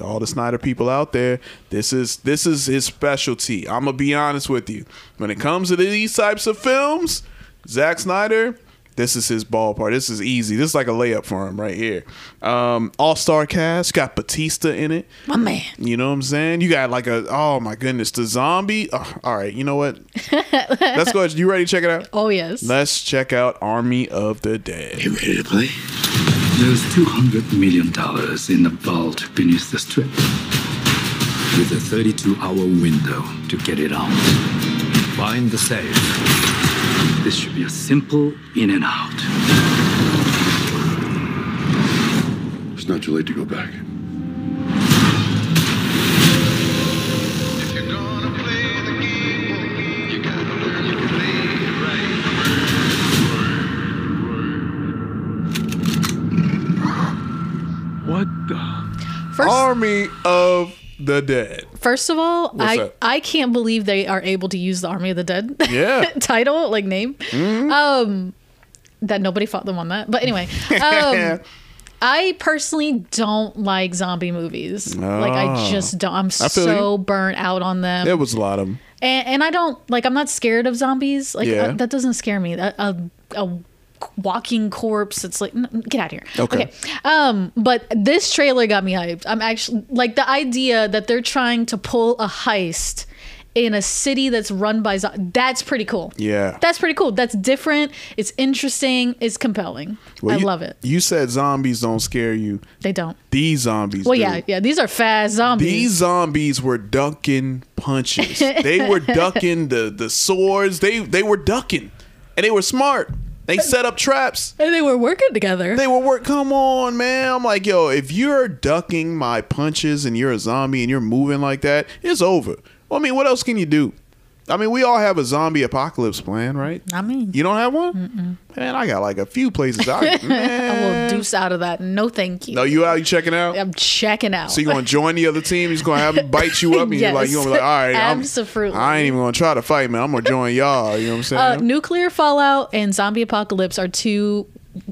all the Snyder people out there, this is this is his specialty. I'm gonna be honest with you. When it comes to these types of films, Zack Snyder, this is his ballpark. This is easy. This is like a layup for him right here. Um, All star cast got Batista in it. my man. You know what I'm saying? You got like a oh my goodness, the zombie. Oh, all right, you know what? (laughs) Let's go. You ready to check it out? Oh yes. Let's check out Army of the Dead. You ready to play? There's $200 million in the vault beneath the strip. With a 32 hour window to get it out. Find the safe. This should be a simple in and out. It's not too late to go back. First, Army of the Dead. first of all, What's I? I can't believe they are able to use the Army of the Dead (laughs) Yeah. Mm-hmm. title like name. Um, that nobody fought them on that. But anyway, (laughs) um, I personally don't like zombie movies. Like I Oh. just don't. I'm so burnt out on them. There was a lot of them. and, and I don't like. I'm not scared of zombies. Like Yeah. uh, that doesn't scare me. A, a, a walking corpse. It's like n- get out of here. Okay. Um, but this trailer got me hyped. I'm actually like the idea that they're trying to pull a heist in a city that's run by zo- that's pretty cool. Yeah. That's pretty cool. That's different. It's interesting. It's compelling. Well, I you- love it. You said zombies don't scare you. They don't. These zombies. Well, do. yeah, yeah. These are fast zombies. These zombies were ducking punches. they were (laughs) ducking the the swords. They they were ducking, and they were smart. They set up traps. and they were working together. They were work. Come on, man. I'm like, yo, if you're ducking my punches and you're a zombie and you're moving like that, it's over. Well, I mean, what else can you do? I mean, we all have a zombie apocalypse plan, right? I mean, You don't have one? Man, I got like a few places. I, (laughs) I will deuce out of that. No, thank you. No, you out? You checking out? I'm checking out. So you gonna join the other team? He's gonna have him bite you up, and you're (laughs) like, Yes. you gonna be like, all right, I'm- Absolutely. I ain't even gonna try to fight, man. I'm gonna join y'all. You know what I'm saying? Uh, nuclear fallout and zombie apocalypse are two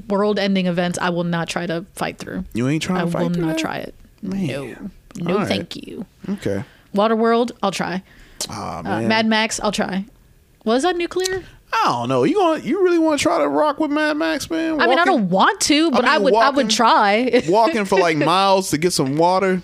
world-ending events I will not try to fight through. you ain't trying I to fight will not that? try it. No, Man. no, right. thank you. Okay. Waterworld, I'll try. Ah Uh. Mad Max, I'll try. Was that nuclear? I don't know. You going you really want to try to rock with Mad Max, man? I mean, I don't want to, but I, mean, would. I would try. (laughs) walking for like miles to get some water,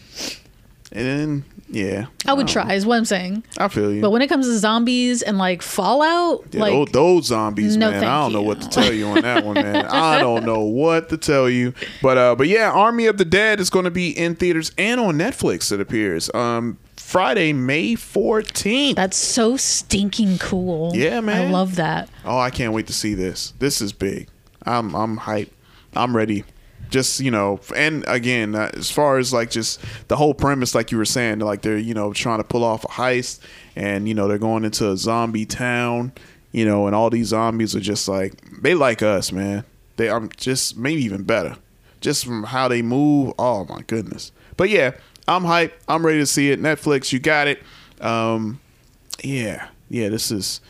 and then yeah, I would don't try. Is what I'm saying. I feel you. But when it comes to zombies and like Fallout, Yeah, like those, those zombies, No, man. I don't know what to tell you on that one, man. (laughs) I don't know what to tell you. But uh but yeah, Army of the Dead is going to be in theaters and on Netflix it appears. Um Friday, May 14th. that's so stinking cool. Yeah, man. I love that. Oh, I can't wait to see this. This is big. I'm I'm hyped. I'm ready. Just you know, and again, uh, as far as like just the whole premise, like you were saying, like they're you know trying to pull off a heist, and you know they're going into a zombie town, you know, and all these zombies are just like they like us, man. They I'm just maybe even better, just from how they move. Oh my goodness. But yeah, I'm hyped. I'm ready to see it. Netflix, you got it. Um, yeah, yeah. This is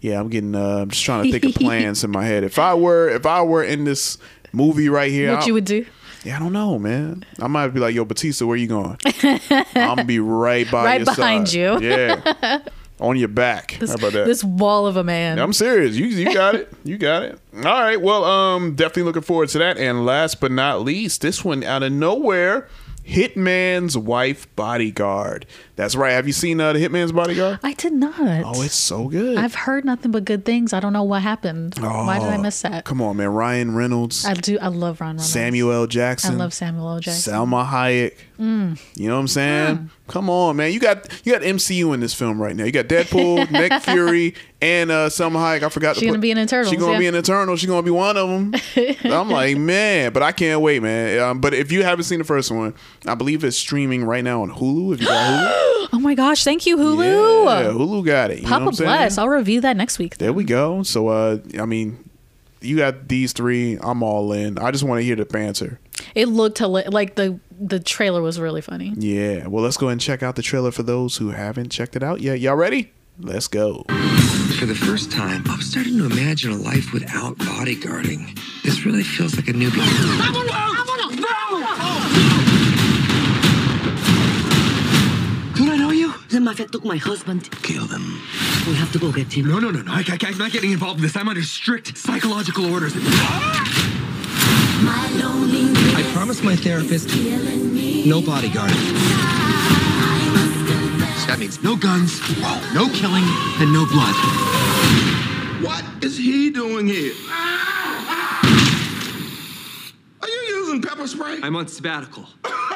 yeah. I'm getting. Uh, I'm just trying to think of (laughs) plans in my head. If I were, if I were in this movie right here, What I- you would do? Yeah, I don't know, man. I might be like, yo, Batista, where you going? I'm gonna be right by (laughs) Right behind side. you. (laughs) Yeah, on your back. This, How about that? this wall of a man. I'm serious. You you got it. You got it. All right. Well, um, definitely looking forward to that. And last but not least, this one out of nowhere, Hitman's Wife Bodyguard. That's right. Have you seen uh, the Hitman's Bodyguard? I did not. Oh, it's so good. I've heard nothing but good things. I don't know what happened. Why did I Oh, miss that? Come on, man. Ryan Reynolds, I do. I love Ryan Reynolds. Samuel L. Jackson, I love Samuel L. Jackson. Salma Hayek. Mm. You know what I'm saying? Come on, man. You got you got MCU in this film right now. You got Deadpool, (laughs) Nick Fury, and uh, Salma Hayek. I forgot. She's gonna be an Eternals, She gonna yeah. be in Eternal. She's gonna be one of them. (laughs) I'm like, man, but I can't wait, man. Um, but if you haven't seen the first one, I believe it's streaming right now on Hulu. If you got (gasps) Oh my gosh! Thank you, Hulu, Hulu. yeah, Hulu got it. You know Papa what I'm saying? bless. I'll review that next week. There we go. So, uh, I mean, you got these three. I'm all in. I just want to hear the banter. It looked hila- like the the trailer was really funny. Yeah. Well, let's go ahead and check out the trailer for those who haven't checked it out yet. Y'all ready? Let's go. For the first time, I'm starting to imagine a life without bodyguarding. This really feels like a new beginning. I know you? The mafia took my husband. Kill them. We have to go get him. No, no, no, no. I, I, I'm not getting involved in this. I'm under strict psychological orders. I promised my therapist no bodyguard. That means no guns, no killing, and no blood. What is he doing here? Are you using pepper spray? I'm on sabbatical. (laughs)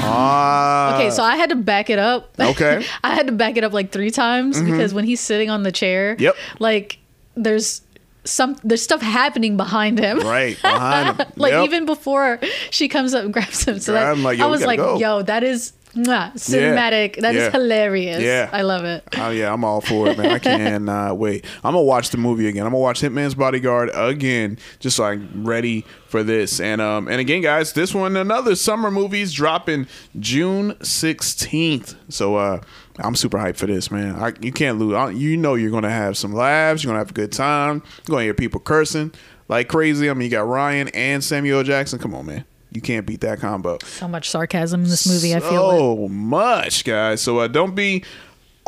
Ah. Okay, so I had to back it up. (laughs) Okay. I had to back it up like three times Mhm. because when he's sitting on the chair, Yep. like there's some there's stuff happening behind him. Right behind him. (laughs) like Yep. even before she comes up and grabs him. So that, like, I was like, go. yo, that is mwah, cinematic. That is Yeah. hilarious. Yeah. I love it. Oh yeah, I'm all for it, man. I cannot (laughs) wait. I'm gonna watch the movie again. I'm gonna watch Hitman's Bodyguard again, just so I'm ready for this. And um, and again, guys, this one another summer movie's dropping June 16th. So uh, I'm super hyped for this, man. I, you can't lose. I, you know you're gonna have some laughs. You're gonna have a good time. You're gonna hear people cursing like crazy. I mean, you got Ryan and Samuel Jackson. Come on, man. You can't beat that combo So much sarcasm in this movie. I feel it. so much, guys. So uh, don't be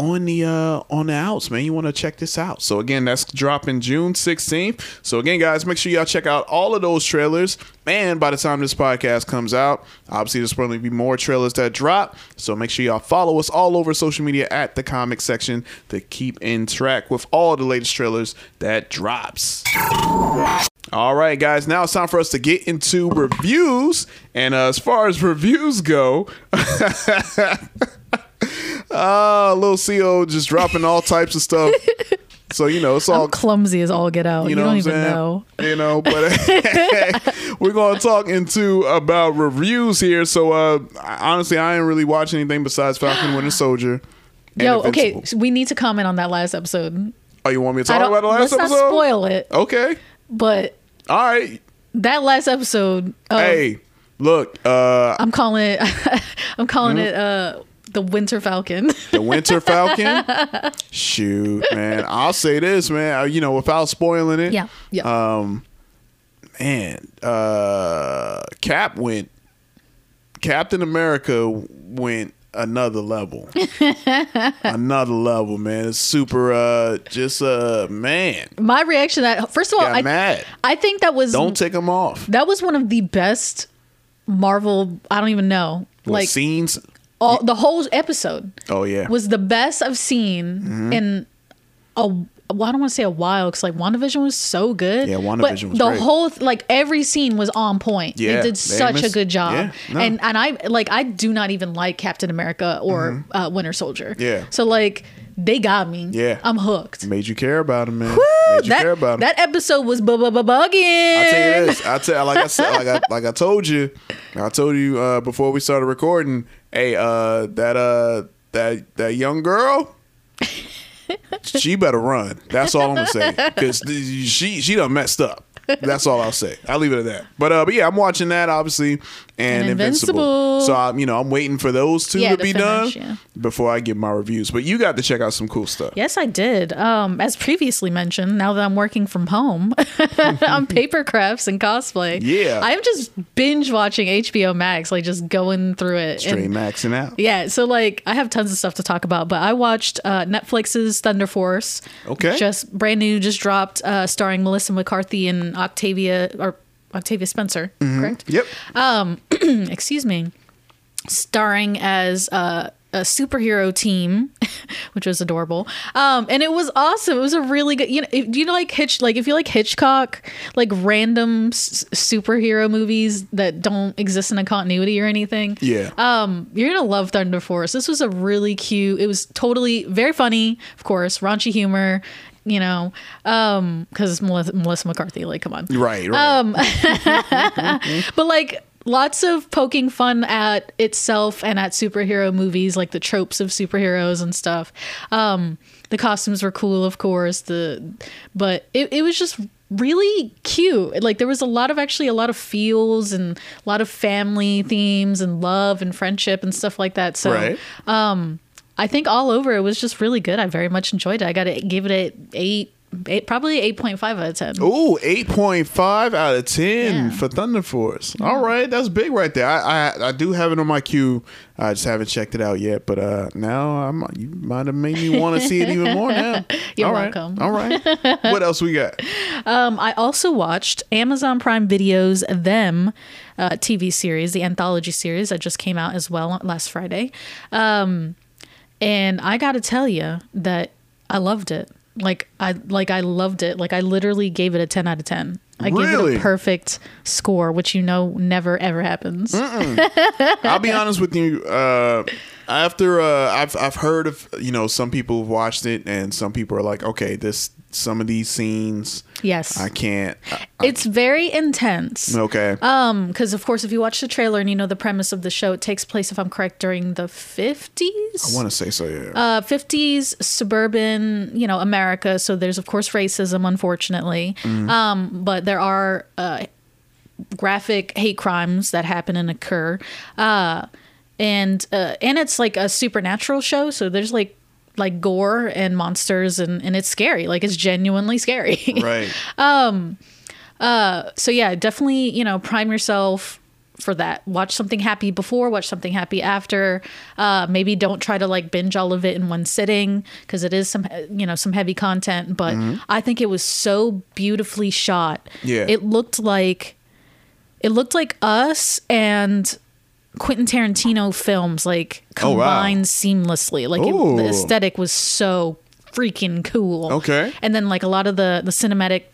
on the uh on the outs, man. You want to check this out. So again, that's dropping June 16th. So again, guys, make sure y'all check out all of those trailers. And by the time this podcast comes out, obviously there's probably be more trailers that drop. So make sure y'all follow us all over social media at the comic section to keep in track with all the latest trailers that drops. All right, guys. Now it's time for us to get into reviews. And uh, as far as reviews go, (laughs) uh, little Xio just dropping all types of stuff. So you know, it's all I'm clumsy as all get out. You, you don't even saying? know. You know, but (laughs) (laughs) we're gonna talk into about reviews here. So uh honestly, I ain't really watching anything besides Falcon Winter Soldier. and Yo, okay, so we need to comment on that last episode. Oh, you want me to talk about the last let's episode? not spoil it, Okay. but All right. that last episode. Of, Hey, look, uh I'm calling it. (laughs) I'm calling Mhm. it uh the Winter Falcon. the Winter (laughs) Falcon. Shoot, man. I'll say this, man. uh, You know, without spoiling it. Yeah, yeah. Um, man, uh, Cap went. Captain America went another level. (laughs) another level, man. It's super. Uh, just uh, man. My reaction that first of all, Got I, mad. I think that was Don't take them off. that was one of the best Marvel. I don't even know, like scenes. all the whole episode Oh yeah. was the best I've seen Mhm. in a. Well, I don't want to say a while because like WandaVision was so good. Yeah, WandaVision but was the great. whole like every scene was on point. Yeah, they did such a good job. yeah, no. And and I like I do not even like Captain America or uh, Winter Soldier. Mm-hmm. Yeah. So like they got me. Yeah. I'm hooked. Made you care about him, man. Woo! Made you that, care about him. that episode was bu- bu- bu- bugging. I'll tell you this. I'll tell like I said, like I like I told you, I told you uh, before we started recording. Hey, uh, that uh, that that young girl, she better run. That's all I'm gonna say because she she done messed up. That's all I'll say. I'll leave it at that. But uh, but yeah, I'm watching that obviously, and, And Invincible. Invincible. So I'm you know I'm waiting for those two Yeah, to to be finish, done yeah. before I give my reviews. But you got to check out some cool stuff. Yes, I did. Um, as previously mentioned, now that I'm working from home (laughs) on paper crafts and cosplay, Yeah. I'm just binge watching HBO Max, like just going through it. Straight And- maxing out. yeah, so like I have tons of stuff to talk about, but I watched uh, Netflix's Thunder Force. Okay. just brand new, just dropped, uh, starring Melissa McCarthy and Octavia or Octavia Spencer, Mhm. correct? Yep. Um, (clears throat) excuse me, starring as uh, a superhero team, (laughs) which was adorable. Um, and it was awesome. It was a really good. You know, if, do you know like Hitch? Like if you like Hitchcock, like random s- superhero movies that don't exist in a continuity or anything. Yeah. Um, you're gonna love Thunder Force. This was a really cute. It was totally very funny, of course, raunchy humor. You know, um, because Melissa, Melissa McCarthy, like, come on, Right, right. Um, (laughs) but like lots of poking fun at itself and at superhero movies, like the tropes of superheroes and stuff. Um, the costumes were cool, of course. The but it, it was just really cute. Like there was a lot of actually a lot of feels and a lot of family themes and love and friendship and stuff like that. So Right. um I think all over it was just really good. I very much enjoyed it. I got it gave it a eight, eight probably eight point five out of ten. Ooh, 8.5 out of 10 for Thunder Force. All right, that's big right there. I, I I do have it on my queue. I just haven't checked it out yet, but uh now I'm you might have made me want to see it even more now. (laughs) You're All right, welcome. All right. (laughs) what else we got? Um, I also watched Amazon Prime Video's Them uh, TV series, the anthology series that just came out as well last Friday. Um, and I got to tell you that I loved it. Like I like I loved it. Like I literally gave it a 10 out of 10. I gave it a perfect score, which you know never ever happens. (laughs) I'll be honest with you. Uh, after uh, I've I've heard of you know some people have watched it and some people are like, okay, this some of these scenes, Yes. I can't. I- It's very intense. okay. Um, because of course, if you watch the trailer and you know the premise of the show, it takes place, if I'm correct, during the 50s. I want to say so. Yeah. uh, 50s suburban, you know, America. So there's of course racism, unfortunately. Mhm. Um, but there are uh, graphic hate crimes that happen and occur. Uh, and uh, and it's like a supernatural show, so there's like like gore and monsters and and it's scary. Like it's genuinely scary. (laughs) right. um uh so yeah definitely you know prime yourself for that. Watch something happy before, watch something happy after. Uh, maybe don't try to like binge all of it in one sitting because it is some you know some heavy content. But I think it was so beautifully shot. Yeah. it looked like it looked like us and Quentin Tarantino films like Oh, wow. combined seamlessly. Like it, the aesthetic was so freaking cool. Okay. And then like a lot of the the cinematic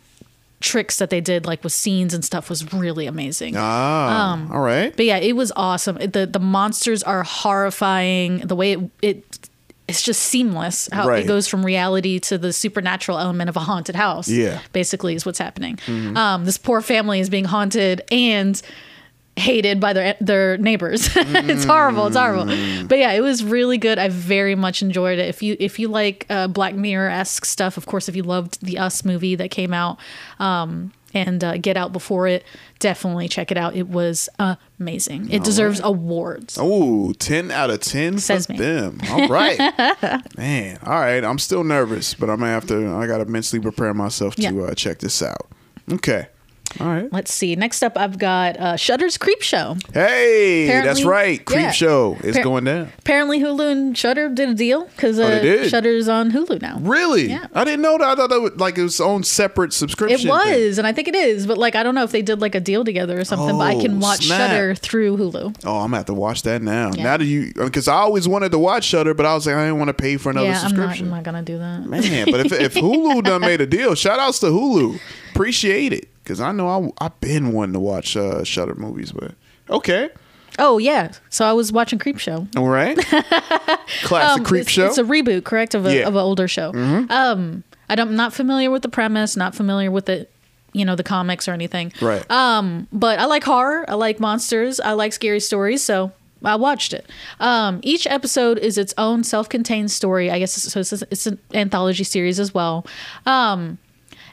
tricks that they did like with scenes and stuff was really amazing. Ah, Um, all right. But yeah, it was awesome. It- The the monsters are horrifying. The way it, it it's just seamless how Right. it goes from reality to the supernatural element of a haunted house. Yeah. basically is what's happening. Mhm. Um, this poor family is being haunted and hated by their their neighbors. (laughs) it's horrible. It's horrible. But yeah, it was really good. I very much enjoyed it. If you if you like uh, Black Mirror esque stuff, of course, if you loved the Us movie that came out um, and uh, Get Out before it, definitely check it out. It was amazing. It All deserves right. awards. Oh, 10 out of 10 Says for me. them. All right. (laughs) Man, all right. I'm still nervous, but I'm going to have to, I got to mentally prepare myself to Yeah. uh, check this out. Okay. All right. Let's see. Next up, I've got uh, Shudder's Creep Show. Hey, that's right. Creep yeah. Show is going down. Apparently, Hulu and Shudder did a deal because Oh, uh, did? Shudder's on Hulu now. Really? Yeah. I didn't know that. I thought that was like its own separate subscription. It was, thing. and I think it is, but like I don't know if they did like a deal together or something. but I can Oh, watch snap. Shudder through Hulu. Oh, I'm gonna have to watch that now. Yeah. Now that you, because I always wanted to watch Shudder, but I was like, I didn't want to pay for another yeah, I'm not, subscription. I'm not gonna do that. Man, but if, if (laughs) Hulu done made a deal, shout outs to Hulu. Appreciate it. Because I know I, I've been wanting to watch uh, Shudder movies, but okay. Oh yeah, so I was watching Creepshow. All right. (laughs) Classic Um, Creep it's, Show. It's a reboot, correct, of a Yeah. of an older show. Mhm. Um, I don't, I'm not familiar with the premise, not familiar with the, you know, the comics or anything. Right. Um, but I like horror. I like monsters. I like scary stories. So I watched it. Um, each episode is its own self-contained story. I guess so. It's, it's an anthology series as well. Um,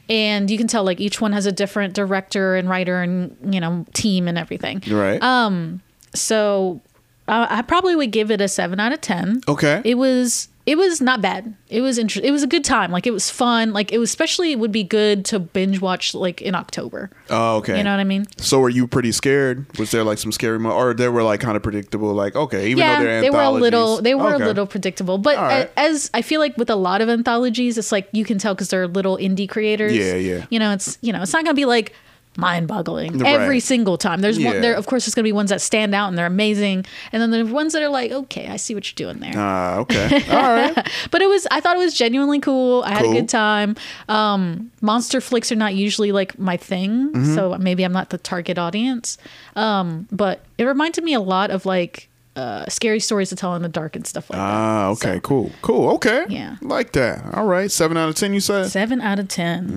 and you can tell like each one has a different director and writer and you know team and everything. Right. Um. So uh, I probably would give it a seven out of ten. Okay. It was it was not bad. It was inter- It was a good time. Like it was fun. Like it was especially it would be good to binge watch like in October. Oh, okay. You know what I mean? So were you pretty scared? Was there like some scary mo- or they were like kind of predictable? Like okay, even yeah, though they're they were a little they were Okay. a little predictable. But right. a- as I feel like with a lot of anthologies, it's like you can tell because they're little indie creators. Yeah, yeah. You know, it's you know it's not gonna be like mind-boggling Right. every single time. There's Yeah. one there. Of course, there's gonna be ones that stand out and they're amazing, and then there's ones that are like, okay, I see what you're doing there. Ah, okay. (laughs) All right. but it was I thought it was genuinely cool. I had a good time. Um, monster flicks are not usually like my thing, Mhm. so maybe I'm not the target audience. Um, but it reminded me a lot of like uh, scary stories to tell in the dark and stuff like that. Ah, okay, cool, cool, okay, Yeah. like that. All right, seven out of ten. You said. Seven out of ten.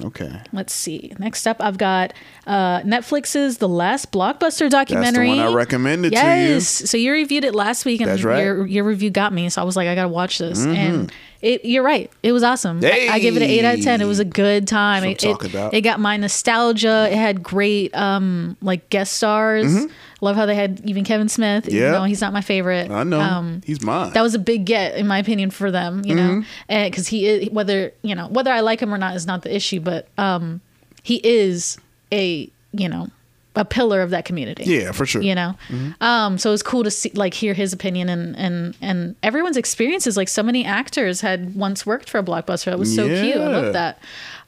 Mm, okay, Let's see. Next up, I've got uh, Netflix's The Last Blockbuster documentary. That's one I recommended to you. yes. So you reviewed it last week, and right. your your review got me. So I was like, I gotta watch this. Mhm. And it, you're right. It was awesome. I, I give it an eight out of ten. It was a good time. It, it, about. it got my nostalgia. It had great um like guest stars. Mhm. Love how they had even Kevin Smith. Yeah. Though he's not my favorite. I know Um, he's mine. that was a big get in my opinion for them you know Mhm. because he is whether you know whether i like him or not is not the issue but um he is a you know a pillar of that community Yeah, for sure. you know Mhm. um so it's cool to see like hear his opinion and and and everyone's experiences like so many actors had once worked for a blockbuster that was so cute i love that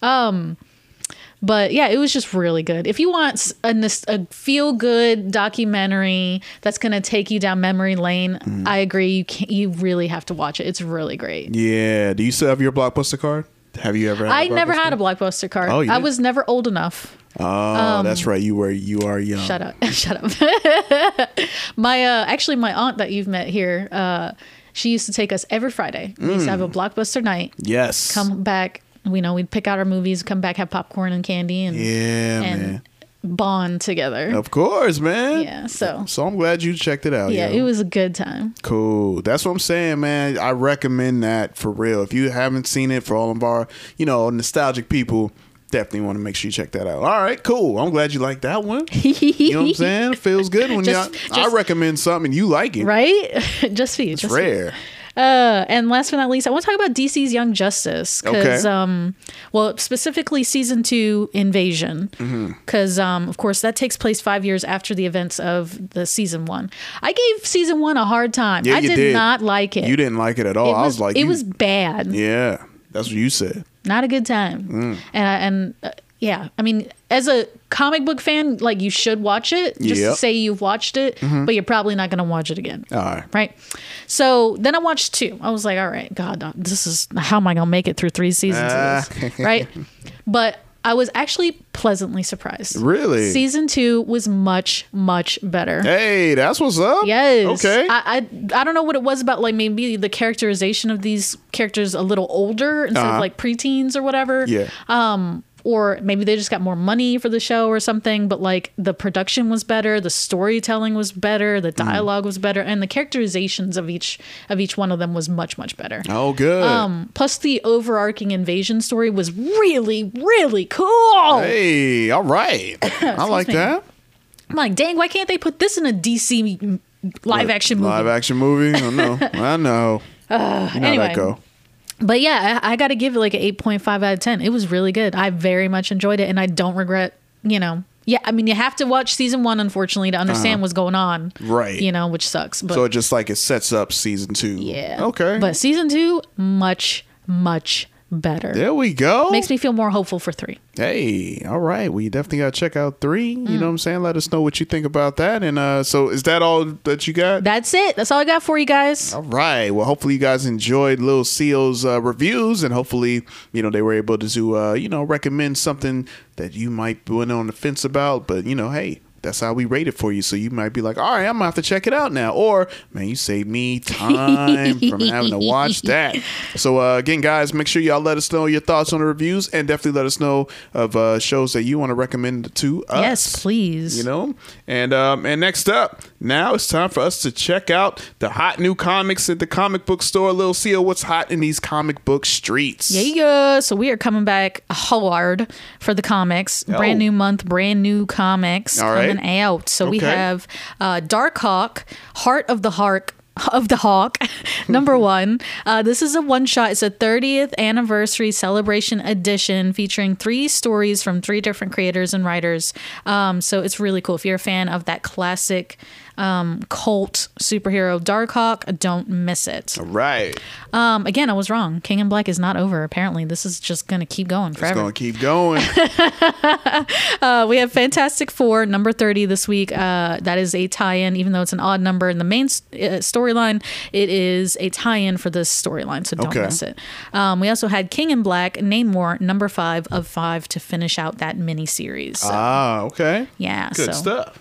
um but yeah, it was just really good. If you want a, a feel good documentary that's going to take you down memory lane, Mm. I agree. You can you really have to watch it. It's really great. yeah. Do you still have your blockbuster card? Have you ever? Had I never had a blockbuster card. Oh, I was never old enough. Oh, Um, that's right. You were you are young. Shut up. (laughs) Shut up. (laughs) my uh actually my aunt that you've met here, uh she used to take us every Friday. We used to have a Mm. blockbuster night. Yes. Come back, we know we'd pick out our movies, come back, have popcorn and candy and Yeah, and man. bond together. Of course, man. Yeah, so So I'm glad you checked it out. yeah, yo. it was a good time. Cool. That's what I'm saying, man. I recommend that for real. If you haven't seen it, for all of our, you know, nostalgic people, definitely want to make sure you check that out. All right, cool. I'm glad you like that one. (laughs) you know what I'm saying? Feels good when Just- y'all, I recommend something and you like it. Right? (laughs) just for you. It's just for you. Uh, and last but not least, I want to talk about DC's Young Justice because, Okay. um, well, specifically season two Invasion, Mm-hmm. because um, of course that takes place five years after the events of the season one. I gave season one a hard time. Yeah, I you did, did. not like it. You didn't like it at all. It I was like, it you- was bad. yeah, that's what you said. Not a good time. Mm. And I- and uh, yeah, I mean, as a comic book fan, like you should watch it just Yep. say you've watched it, Mhm. but you're probably not going to watch it again. All right. Right. So then I watched two. I was like, all right, God, uh, this is how am I going to make it through three seasons Ah. of this? Right. (laughs) But I was actually pleasantly surprised. Really? Season two was much, much better. Hey, that's what's up. Yes. Okay. I, I I don't know what it was about like maybe the characterization of these characters a little older instead Uh-huh. of like preteens or whatever. Yeah. Um or maybe they just got more money for the show or something, but like the production was better, the storytelling was better, the Mm. dialogue was better, and the characterizations of each of each one of them was much, much better. oh, good. Um, plus the overarching invasion story was really, really cool. hey, all right. (coughs) I like me. that. I'm like, dang, why can't they put this in a DC live action movie? Live action movie. I know. (laughs) I know. Uh, You know anyway, that go. But yeah, I, I got to give it like an 8.5 out of 10. It was really good. I very much enjoyed it, and I don't regret, you know. Yeah, I mean, you have to watch season one, unfortunately, to understand Uh-huh. what's going on. Right. You know, which sucks. But so it just like it sets up season two. yeah. Okay. But season two, much, much better. there we go. Makes me feel more hopeful for three. Hey, all right. Well, you definitely got to check out three. You Mm. know what I'm saying? Let us know what you think about that. And uh, so, is that all that you got? That's it. That's all I got for you guys. All right. Well, hopefully you guys enjoyed Lil Xio's uh, reviews, and hopefully you know they were able to uh, you know recommend something that you might be on the fence about. But you know, hey. That's how we rate it for you. So you might be like, all right, I'm gonna have to check it out now. Or man, you save me time from having to watch (laughs) that. So uh, again, guys, make sure y'all let us know your thoughts on the reviews and definitely let us know of uh, shows that you want to recommend to us. Yes, please. You know, and um, and next up, now it's time for us to check out the hot new comics at the comic book store. Lil Xio, what's hot in these comic book streets? Yeah, yeah. So we are coming back hard for the comics. Oh. Brand new month, brand new comics All right. Coming out. So we have uh, Darkhawk, Heart of the Hawk. (laughs) Of the Hawk, (laughs) number one. Uh, this is a one shot. It's a 30th anniversary celebration edition featuring three stories from three different creators and writers. Um, so it's really cool. If you're a fan of that classic um, cult superhero Darkhawk, don't miss it. All right. Um, again, I was wrong. King in Black is not over. Apparently, this is just going to keep going It's gonna keep going. (laughs) Uh, we have Fantastic Four number thirty this week. Uh, that is a tie-in, even though it's an odd number in the main s- uh, storyline. It is a tie-in for this storyline, so don't Okay. miss it. Um, we also had King in Black, Namor, number five of five to finish out that mini series. So, ah, okay. yeah, Good so stuff.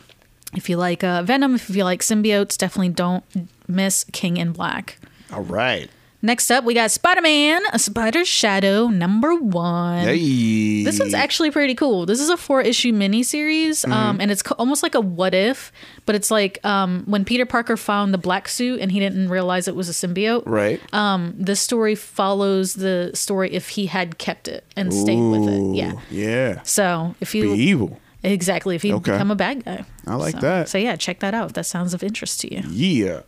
If you like uh, Venom, if you like symbiotes, definitely don't miss King in Black. All right. Next up, we got Spider Man, a Spider Shadow, number one. This one's actually pretty cool. This is a four issue miniseries, um, Mhm. and it's co- almost like a what if, but it's like um, when Peter Parker found the black suit and he didn't realize it was a symbiote. Right. Um, this story follows the story if he had kept it and stayed with it. Yeah. Yeah. So if you Be evil. Exactly if you Okay. become a bad guy, I like So- that. So yeah, check that out if that sounds of interest to you. Yeah.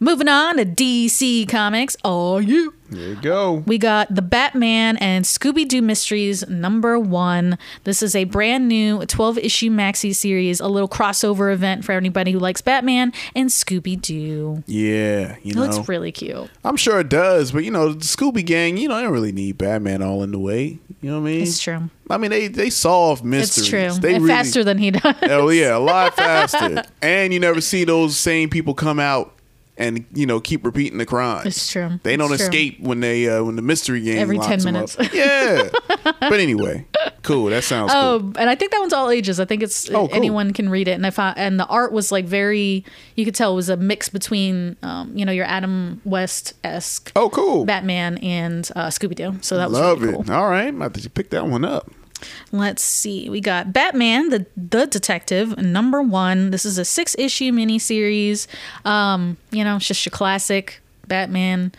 Moving on to DC Comics. Oh, you. There you go. We got the Batman and Scooby Doo Mysteries number one. This is a brand new 12 issue maxi series, a little crossover event for anybody who likes Batman and Scooby Doo. Yeah. You It know. looks really cute. I'm sure it does, but you know, the Scooby Gang, you know, they don't really need Batman all in the way. You know what I mean? It's true. I mean, they they solve mysteries. It's true. They And really- faster than he does. Oh yeah, a lot (laughs) faster. and you never see those same people come out and you know keep repeating the crime. It's true. They don't It's true. escape when they uh, when the mystery game Every locks 10 them minutes. Yeah. (laughs) but anyway, cool. That sounds cool. Oh, and I think that one's all ages. I think it's Oh, cool. anyone can read it. And I found, and the art was like very, you could tell it was a mix between, um, you know, your Adam West esque. Oh, cool. Batman and uh, Scooby Doo. So that was Love really it. cool. All right, I'm about to pick that one up. Let's see. We got Batman, the the detective, number one. This is a six issue miniseries. Um, you know, it's just your classic Batman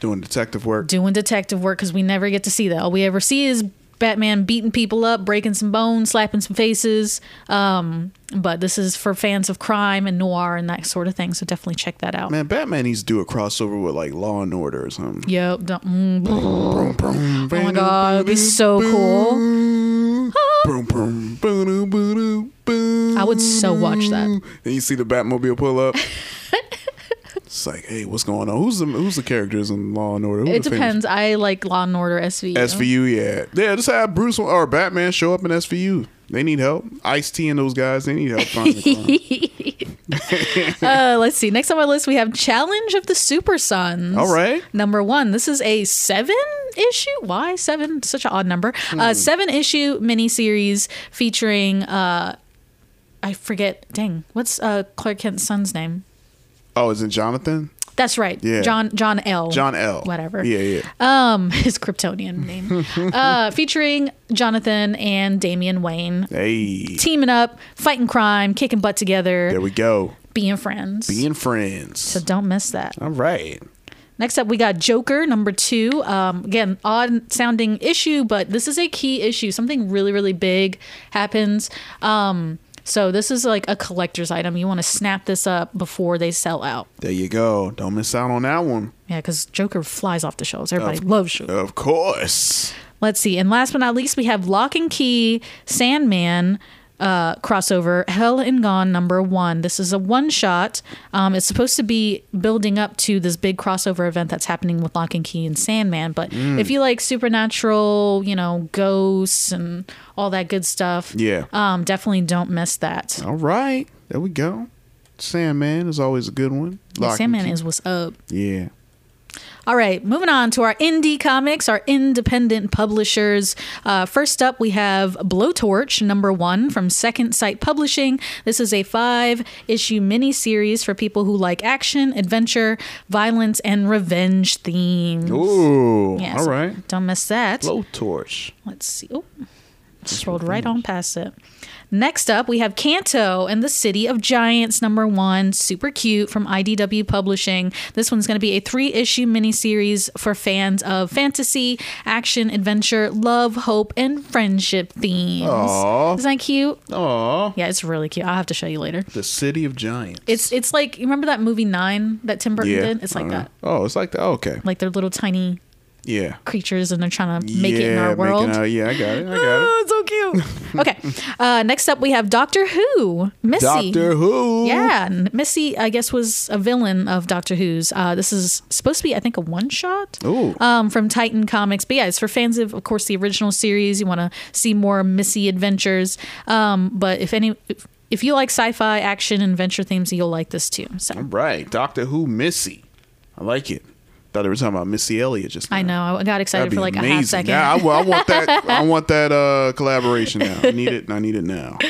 Doing detective work. doing detective work because we never get to see that. All we ever see is Batman beating people up, breaking some bones, slapping some faces. Um, but this is for fans of crime and noir and that sort of thing. So definitely check that out. Man, Batman needs to do a crossover with like Law and Order or something. Yep. mm, oh my god, it'd be so cool. I would so watch that. And you see the Batmobile pull up. (laughs) it's like, hey, what's going on? Who's the who's the characters in Law and Order? Who It the famous- depends. I like Law and Order SVU. SVU, yeah, yeah. Just have Bruce or Batman show up in SVU. They need help. Ice T and those guys, they need help (laughs) uh, let's see. Next on my list, we have Challenge of the Super Sons. All right. Number one. This is a seven issue. Why seven? Such an odd number. Uh, Hmm. seven issue miniseries featuring. Uh, I forget. Dang. What's uh, Clark Kent's son's name? Oh, is it Jonathan? That's right. Yeah. John John L. John L. Whatever. Yeah, yeah. Um, (laughs) his Kryptonian name. (laughs) uh, featuring Jonathan and Damian Wayne Hey, teaming up, fighting crime, kicking butt together, there we go. being friends. Being friends. so don't miss that. All right. Next up, we got Joker number two. Um, again, odd sounding issue, but this is a key issue. Something really, really big happens. Um, so this is like a collector's item. You want to snap this up before they sell out. There you go. Don't miss out on that one. Yeah, because Joker flies off the shelves. Everybody Of- loves Joker. Of course. Let's see. And last but not least, we have Locke and Key Sandman uh, crossover Hell and Gone number one. This is a one shot. Um, it's supposed to be building up to this big crossover event that's happening with Locke and Key and Sandman. But Mm. if you like supernatural, you know, ghosts and all that good stuff, Yeah. um, definitely don't miss that. All right. There we go. Sandman is always a good one. Yeah, Locke Sandman is what's up. Yeah. All right, moving on to our indie comics, our independent publishers. Uh, first up, we have Blowtorch number one from Second Sight Publishing. This is a five issue mini series for people who like action, adventure, violence, and revenge themes. Ooh. Yeah, all so right. Don't miss that. Blowtorch. Let's see. Oh, scrolled right on past it. Next up, we have Canto and the City of Giants, number one. Super cute from IDW Publishing. This one's going to be a three issue miniseries for fans of fantasy, action, adventure, love, hope, and friendship themes. Aw. Isn't that cute? Aw. Yeah, it's really cute. I'll have to show you later. The City of Giants. It's it's like you remember that movie Nine that Tim Burton yeah. did? It's like Uh, that. Oh, it's like that. Okay. Like they're little tiny Yeah. creatures and they're trying to make it in our world. out- yeah, I got it. I (laughs) got it. Oh, it's so cute. okay. Uh, next up, we have Doctor Who. Missy. Doctor Who. Yeah. Missy, I guess, was a villain of Doctor Who's. Uh, this is supposed to be, I think, a one shot um, from Titan Comics. But yeah, it's for fans of, of course, the original series. You want to see more Missy adventures. Um, but if any. If, if you like sci-fi, action, and adventure themes, you'll like this too. So All right. Doctor Who Missy. I like it. Thought they were talking about Missy Elliott just now. I know I got excited for like amazing. a half second. Yeah, I, I want that. (laughs) I want that uh, collaboration now. I need it. I need it now. (laughs)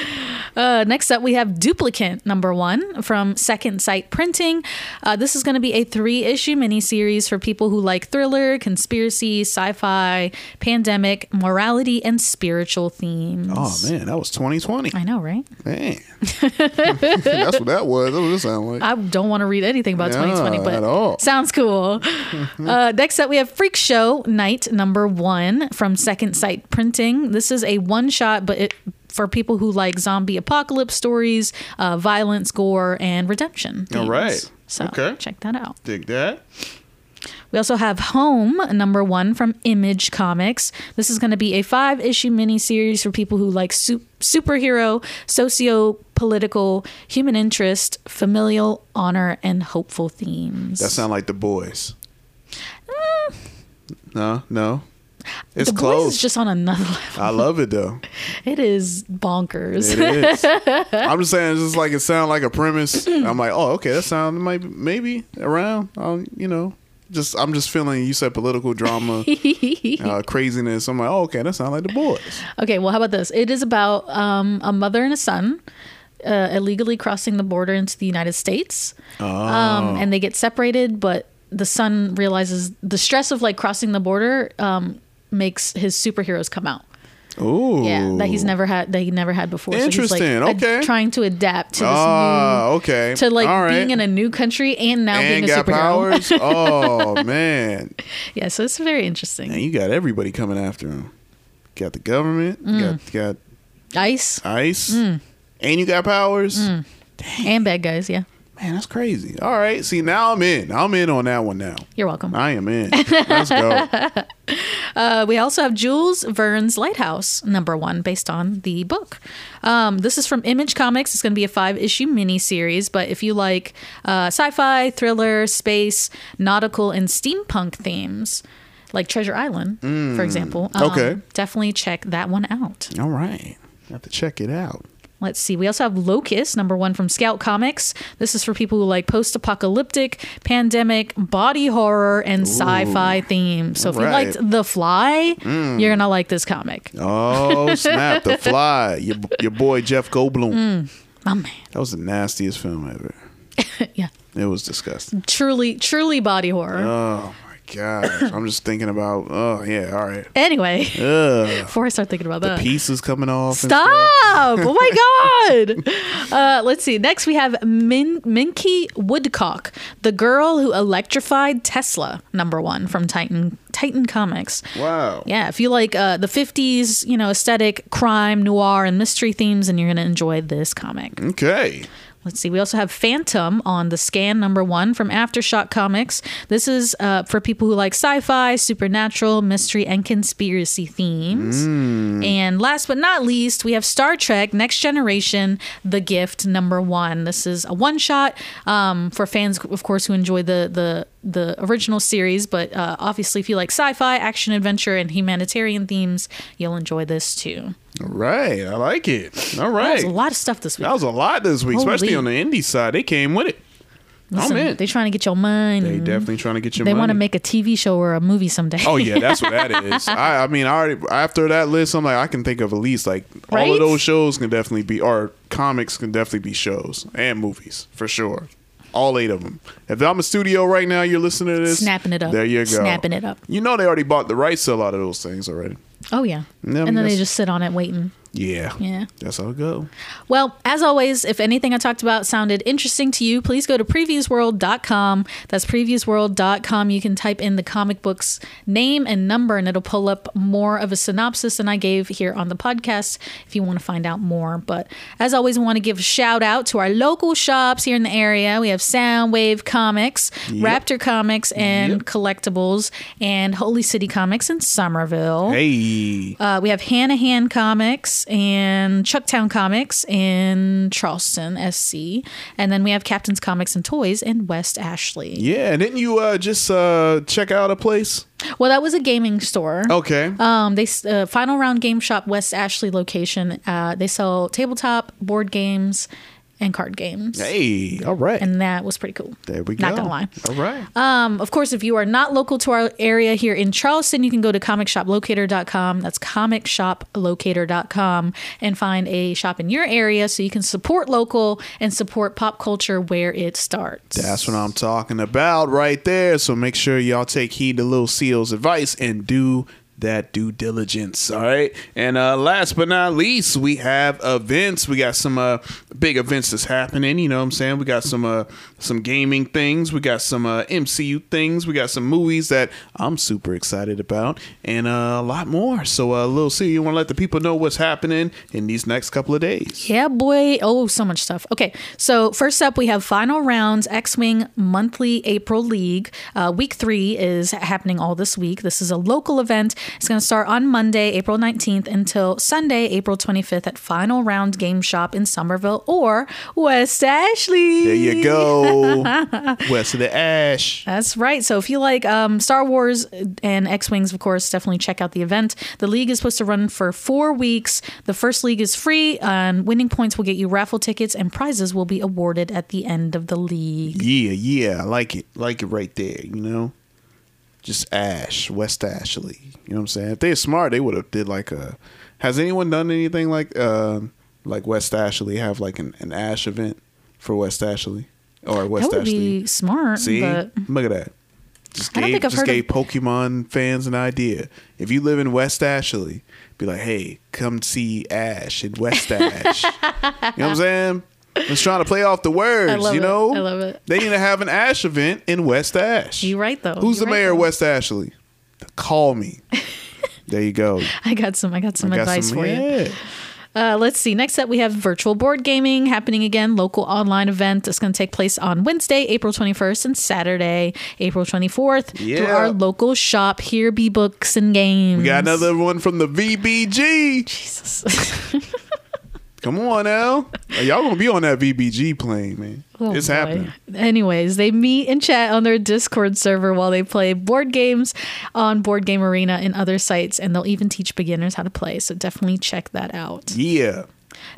Uh, next up, we have Duplicant number one from Second Sight Printing. Uh, this is going to be a three issue miniseries for people who like thriller, conspiracy, sci fi, pandemic, morality, and spiritual themes. Oh man, that was 2020. I know, right? Man, (laughs) that's what that was. That's what it sounded like. I don't want to read anything about Yeah, 2020, but at all. sounds cool. (laughs) uh, next up, we have Freak Show Night number one from Second Sight Printing. This is a one shot, but it for people who like zombie apocalypse stories, uh, violence, gore, and redemption. All themes. right. So Okay. check that out. Dig that. We also have Home, number one from Image Comics. This is going to be a five issue miniseries for people who like su- superhero, socio political, human interest, familial, honor, and hopeful themes. That sound like the boys. No, no. It's the Boys close. is just on another level. (laughs) I love it though. It is bonkers. It is. (laughs) I'm just saying, it's just like it sounds like a premise. (clears throat) I'm like, oh, okay, that sound might be, maybe around. Um, you know, just I'm just feeling. You said political drama, (laughs) uh, craziness. I'm like, oh, okay, that sounds like the boys. Okay, well, how about this? It is about um, a mother and a son uh, illegally crossing the border into the United States. Oh. Um, and they get separated, but the son realizes the stress of like crossing the border um, makes his superheroes come out. Ooh, Yeah, that he's never had that he never had before. So he's like Interesting, ad- okay. trying to adapt to this Ah, new okay. to like right. being in a new country and now and being a superhero. powers. (laughs) Oh man, yeah, so it's very interesting. man, you got everybody coming after him. got the government, you got you got Ice ice, Mm. and you got powers. and bad guys. Yeah, Man, that's crazy. All right, see now I'm in. I'm in on that one now. you're welcome. I am in. Let's go. (laughs) Uh, we also have Jules Verne's Lighthouse, number one, based on the book. Um, this is from Image Comics. It's going to be a five issue miniseries, but if you like uh, sci fi, thriller, space, nautical, and steampunk themes, like Treasure Island, for example, um, okay. definitely check that one out. All right, have to check it out. Let's see. We also have Locust, number one from Scout Comics. This is for people who like post apocalyptic, pandemic, body horror, and sci fi themes. So if you liked The Fly, Mm. you're going to like this comic. Oh (laughs) snap! the Fly. Your your boy Jeff Goldblum. Mm, my man. That was the nastiest film ever. (laughs) yeah. It was disgusting. Truly, truly body horror. Oh gosh! I'm (laughs) just thinking about. Oh yeah. All right. anyway, Ugh. (laughs) before I start thinking about The that. pieces coming off. Stop! Oh my (laughs) god! Uh, let's see. Next, we have Min- Minky Woodcock, the girl who electrified Tesla. Number one from Titan Titan Comics. Wow. Yeah, if you like uh, the '50s, you know, aesthetic, crime, noir, and mystery themes, and you're gonna enjoy this comic. Okay. Let's see. We also have Phantom on the scan number one from Aftershock Comics. This is uh, for people who like sci fi, supernatural, mystery, and conspiracy themes. And last but not least, we have Star Trek Next Generation The Gift number one. This is a one shot um, for fans, of course, who enjoy the, the, the original series. But uh, obviously, if you like sci fi, action, adventure, and humanitarian themes, you'll enjoy this too. All right. I like it. All right, That was a lot of stuff this week. That was a lot this week, especially on the indie side. They came with it. Listen, I'm in. They trying to get your money. They definitely trying to get your They money. want to make a TV show or a movie someday. Oh yeah, that's what that (laughs) is. I, I mean, I already after that list, I'm like, I can think of at least like all of those shows can definitely be, or comics can definitely be shows and movies for sure. All eight of them. If I'm a studio right now, you're listening to this, Snapping it up. There you go, Snapping it up. You know they already bought the rights to a lot of those things already. Oh yeah. Mean, and then they just sit on it waiting. Yeah, Yeah. that's how it go. Well, as always, if anything I talked about sounded interesting to you, please go to previewsworld.com. That's previewsworld.com. You can type in the comic book's name and number, and it'll pull up more of a synopsis than I gave here on the podcast if you want to find out more. But as always, I want to give a shout out to our local shops here in the area. We have Soundwave Comics, Yep. Raptor Comics, and Collectibles, and Holy City Comics in Summerville. Hey, Uh, we have Hanahan Comics and Chucktown Comics in Charleston, SC. And then we have Captain's Comics and Toys in West Ashley. yeah, and didn't you uh, just uh, check out a place? Well, that was a gaming store. Okay, Um, they uh, Final Round Game Shop West Ashley location. Uh, they sell tabletop board games and card games. hey, all right, And that was pretty cool. there we go. Not gonna lie. All right. Um, of course, if you are not local to our area here in Charleston, you can go to comicshoplocator.com. That's comicshoplocator.com and find a shop in your area so you can support local and support pop culture where it starts. That's what I'm talking about right there. So make sure y'all take heed to Lil Xio's advice and do that due diligence. All right. And uh last but not least, we have events. We got some uh big events that's happening. You know what I'm saying? We got some uh some gaming things. We got some uh MCU things. We got some movies that I'm super excited about and uh, a lot more. So uh Lil Xio, you wanna let the people know what's happening in these next couple of days. Yeah, boy. Oh, so much stuff. Okay, so first up, we have Final Rounds X Wing Monthly April League. Uh, week three is happening all this week. This is a local event. It's going to start on Monday, April 19th, until Sunday, April 25th at Final Round Game Shop in Summerville or West Ashley. There you go. (laughs) West of the Ash. That's right. So if you like um, Star Wars and X Wings, of course, definitely check out the event. The league is supposed to run for four weeks. The first league is free, and winning points will get you raffle tickets, and prizes will be awarded at the end of the league. Yeah, yeah, I like it. Like it right there, you know? Just Ash, West Ashley. You know what I'm saying? If they're smart, they would have did like a Has anyone done anything like uh like West Ashley have like an, an Ash event for West Ashley? Or West that would Ashley? be smart, See? but Look at that. Just I don't gave, think I've just heard of- gave Pokemon fans an idea. If you live in West Ashley, be like, hey, come see Ash in West Ash. you know what I'm saying? Just trying to play off the words, you it. know? I love it. They need to have an Ash event in West Ash. you're right though. Who's You're the right, mayor of. West Ashley? Call me. (laughs) There you go. I got some. I got some I got advice some- for you. Uh, let's see. Next up, we have virtual board gaming happening again. Local online event that's going to take place on Wednesday, April 21st, and Saturday, April 24th. Through our local shop, Here Be Books and Games. We got another one from the VBG. Jesus. (laughs) Come on, Al. Y'all gonna be on that VBG plane, man. Oh, it's boy. happening. Anyways, they meet and chat on their Discord server while they play board games on Board Game Arena and other sites, and they'll even teach beginners how to play. So definitely check that out. Yeah.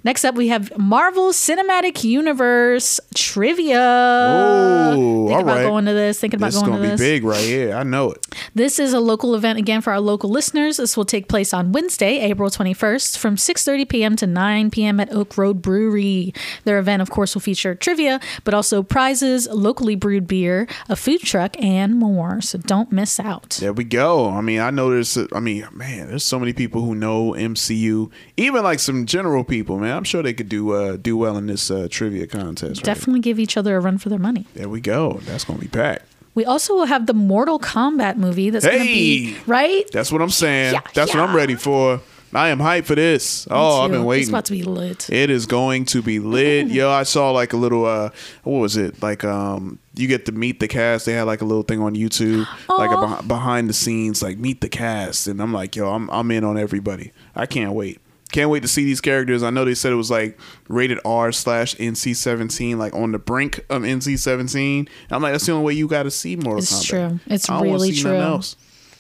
Next up, we have Marvel Cinematic Universe trivia. Oh, Think all about right. going to this. Thinking about going to This is going gonna be big right here. I know it. This is a local event again for our local listeners. This will take place on Wednesday, April 21st from 6:30 p.m. to 9 p.m. at Oak Road Brewery. Their event of course will feature trivia, but also prizes, locally brewed beer, a food truck and more. So don't miss out. There we go. I mean, I know there's. I mean, man, there's so many people who know MCU. Even like some general people, man. I'm sure they could do uh, do well in this uh, trivia contest. Right? Definitely give each other a run for their money. There we go. That's gonna be packed. We also will have the Mortal Kombat movie that's going to be right. That's what I'm saying. Yeah, That's what I'm ready for. I am hyped for this. Oh, I've been waiting. It's about to be lit. It is going to be lit. (laughs) Yo, I saw like a little uh what was it? Like um you get to meet the cast. They had like a little thing on YouTube, like a beh- behind the scenes like meet the cast and I'm like, yo, I'm I'm in on everybody. I can't wait. Can't wait to see these characters. I know they said it was like rated R slash NC seventeen, like on the brink of NC seventeen. I'm like, that's the only way you got to see Mortal It's Kombat. true. It's I don't really see true. Else.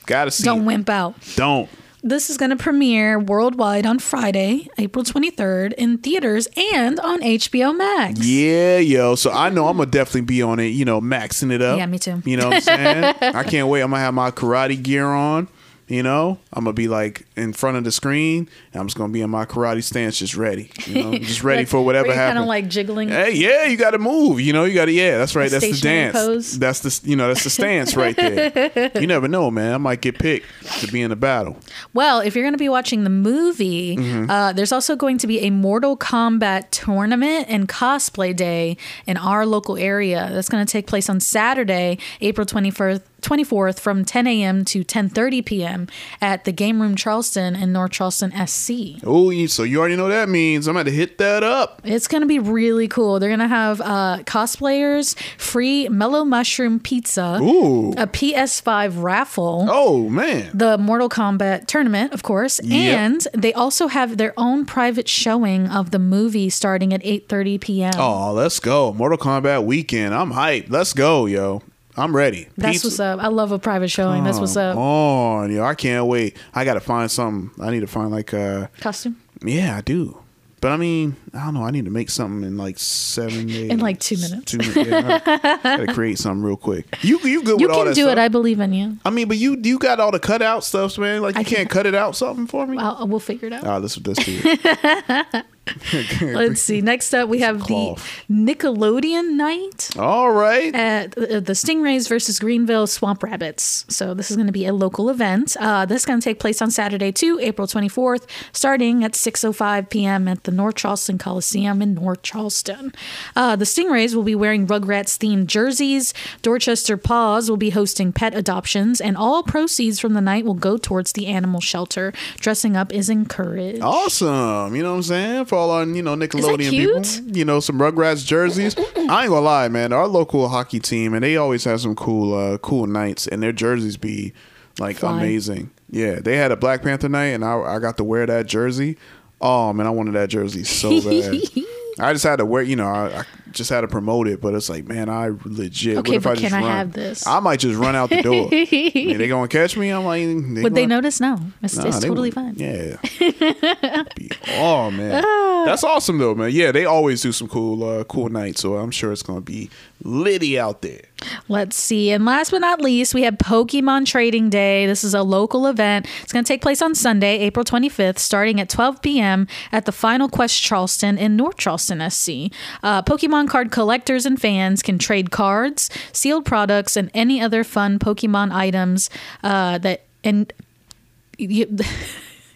Gotta see. Don't it. wimp out. Don't. This is going to premiere worldwide on Friday, April 23rd, in theaters and on HBO Max. Yeah, yo. So I know I'm gonna definitely be on it. You know, maxing it up. Yeah, me too. You know what I'm saying? (laughs) I can't wait. I'm gonna have my karate gear on. You know, I'm gonna be like in front of the screen. And I'm just gonna be in my karate stance, just ready. You know, (laughs) just ready for whatever happens. Kind of like jiggling. Hey, yeah, you got to move. You know, you got to. Yeah, that's right. That's the dance. pose. That's the you know that's the stance right there. (laughs) you never know, man. I might get picked to be in the battle. Well, if you're going to be watching the movie, Mhm. uh, there's also going to be a Mortal Kombat tournament and cosplay day in our local area. That's going to take place on Saturday, April 21st. 24th from 10 a.m. to 10:30 p.m. at the Game Room Charleston in North Charleston, SC. Oh, so you already know what that means. I'm gonna hit that up. It's going to be really cool. They're going to have uh, cosplayers, free Mellow Mushroom Pizza, Ooh. a PS5 raffle. Oh man. The Mortal Kombat tournament, of course, Yep. and they also have their own private showing of the movie starting at 8:30 p.m. Oh, let's go. Mortal Kombat weekend. I'm hyped. Let's go, yo. I'm ready. That's Pizza- what's up. I love a private showing. That's what's Come up. On, yo. I can't wait. I gotta find something. I need to find like a Costume yeah, I do. But I mean, I don't know. I need to make something in like seven days. in like two minutes. Two minutes. Yeah, I gotta create (laughs) something real quick. You you good you with all can that do stuff? it. I believe in you. I mean, but you you got all the cutout stuffs, man. Like you can't cut it out something for me. I'll, we'll figure it out. Ah, let's let's do it. (laughs) (laughs) Let's see. Next up, we have the Nickelodeon night. All right. At uh, the Stingrays versus Greenville Swamp Rabbits. So this is going to be a local event. Uh, this is going to take place on Saturday too, April 24th, starting at 6:05 p.m. at the North Charleston Coliseum in North Charleston. Uh, the Stingrays will be wearing Rugrats themed jerseys. Dorchester Paws will be hosting pet adoptions, and all proceeds from the night will go towards the animal shelter. Dressing up is encouraged. Awesome. You know what I'm saying? For all our, you know, Nickelodeon people. You know, some Rugrats jerseys. I ain't gonna lie, man. Our local hockey team and they always have some cool uh cool nights and their jerseys be like Fly. amazing. Yeah. They had a Black Panther night and I I got to wear that jersey. Oh man, I wanted that jersey so (laughs) bad. I just had to wear, you know, I, I just had to promote it, but it's like, man, I legit. Okay, what if but I just can I run? have this? I might just run out the door. (laughs) Are they gonna catch me? I'm like, Would they notice? No, it's, Nah, it's totally fine. Yeah. (laughs) Oh man, that's awesome though, man. Yeah, they always do some cool, uh, cool nights. So I'm sure it's gonna be litty out there. Let's see. And last but not least, we have Pokemon Trading Day. This is a local event. It's going to take place on Sunday, April 25th, starting at 12 p.m. at the Final Quest Charleston in North Charleston, SC. Uh, Pokemon card collectors and fans can trade cards, sealed products, and any other fun Pokemon items uh, that. And you,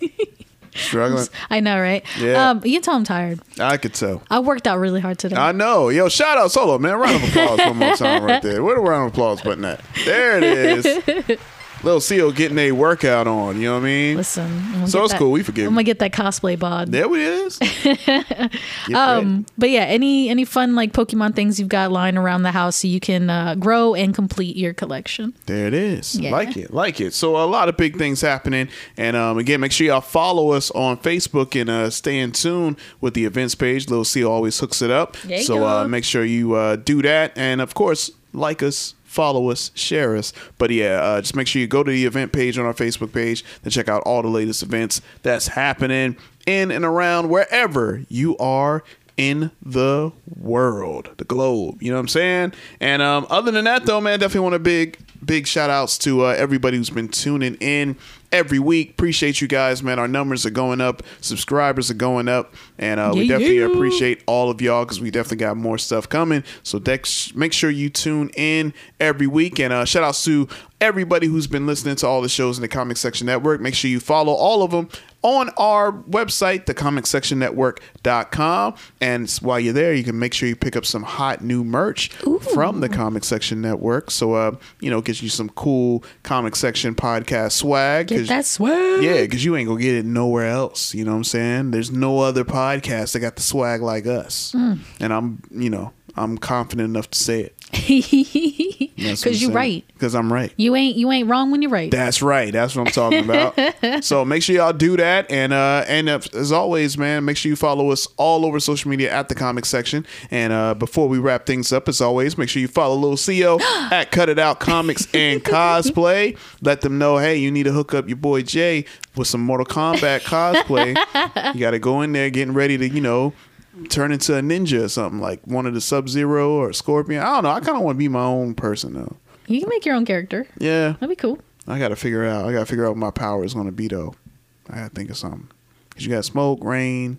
(laughs) Struggling. I know, right? Yeah. Um, you can tell I'm tired. I could tell. I worked out really hard today. I know. Yo, shout out Solo, man. Round of applause one more time right there. Where the round of applause button at? There it is. (laughs) Little Xio getting a workout on. You know what I mean? Listen, So it's that- cool. We forgive I'm gonna get that cosplay bod. There it is. (laughs) Um, but yeah, any any fun like Pokemon things you've got lying around the house so you can uh, grow and complete your collection. There it is. Yeah. Like it, like it. So a lot of big things happening, and um, again, make sure y'all follow us on Facebook and uh, stay in tune with the events page. Little C always hooks it up. So uh, make sure you uh, do that, and of course, like us. Follow us, share us. But yeah, uh, just make sure you go to the event page on our Facebook page to check out all the latest events that's happening in and around wherever you are in the world, the globe. You know what I'm saying? And um, other than that, though, man, definitely want a big, big shout outs to uh, everybody who's been tuning in every week. Appreciate you guys, man. Our numbers are going up, subscribers are going up, and uh, we Yeah, definitely yeah. appreciate all of y'all because we definitely got more stuff coming. So dex- make sure you tune in every week. And uh, shout out to everybody who's been listening to all the shows in the Comic Section Network. Make sure you follow all of them on our website, thecomicsectionnetwork.com. And while you're there, you can make sure you pick up some hot new merch from the Comic Section Network. So, uh, you know, get you some cool Comic Section podcast swag. Get that swag. Yeah, because you ain't going to get it nowhere else. You know what I'm saying? There's no other podcast that got the swag like us. Mm. And I'm, you know, I'm confident enough to say it. Because you're right. Because I'm right. You ain't you ain't wrong when you're right. That's right. That's what I'm talking about. (laughs) so make sure y'all do that, and uh, and uh, as always, man, make sure you follow us all over social media at the comic section. And uh, before we wrap things up, as always, make sure you follow Little Xio (gasps) at Cut It Out Comics and (laughs) Cosplay. Let them know, hey, you need to hook up your boy Jay with some Mortal Kombat cosplay. (laughs) you got to go in there getting ready to, you know. Turn into a ninja or something like one of the Sub Zero or Scorpion. I don't know. I kind of want to be my own person though. You can make your own character. Yeah, That'd be cool. I gotta figure out. I gotta figure out what my power is gonna be though. I gotta think of something. Cause you got smoke, rain.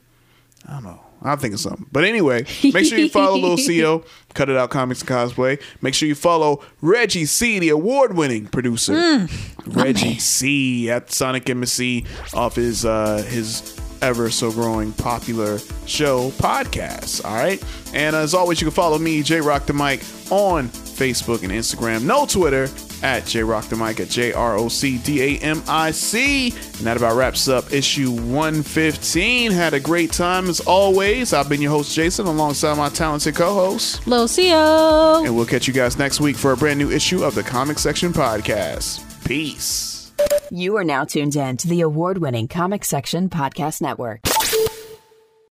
I don't know. I'm thinking something. But anyway, make sure you follow Little (laughs) Xio, Cut It Out Comics and Cosplay. Make sure you follow Reggie C, the award-winning producer. Mm. Reggie C at Sonic Embassy off his uh his ever so growing popular show podcast. All right. And as always, you can follow me, J Rock the Mic, on Facebook and Instagram. No Twitter at J Rock the Mic at J R O C D A M I C. And that about wraps up issue 115. Had a great time as always. I've been your host, Jason, alongside my talented co host. Lil Xio. And we'll catch you guys next week for a brand new issue of the Comic Section Podcast. Peace. You are now tuned in to the award winning Comic Section Podcast Network.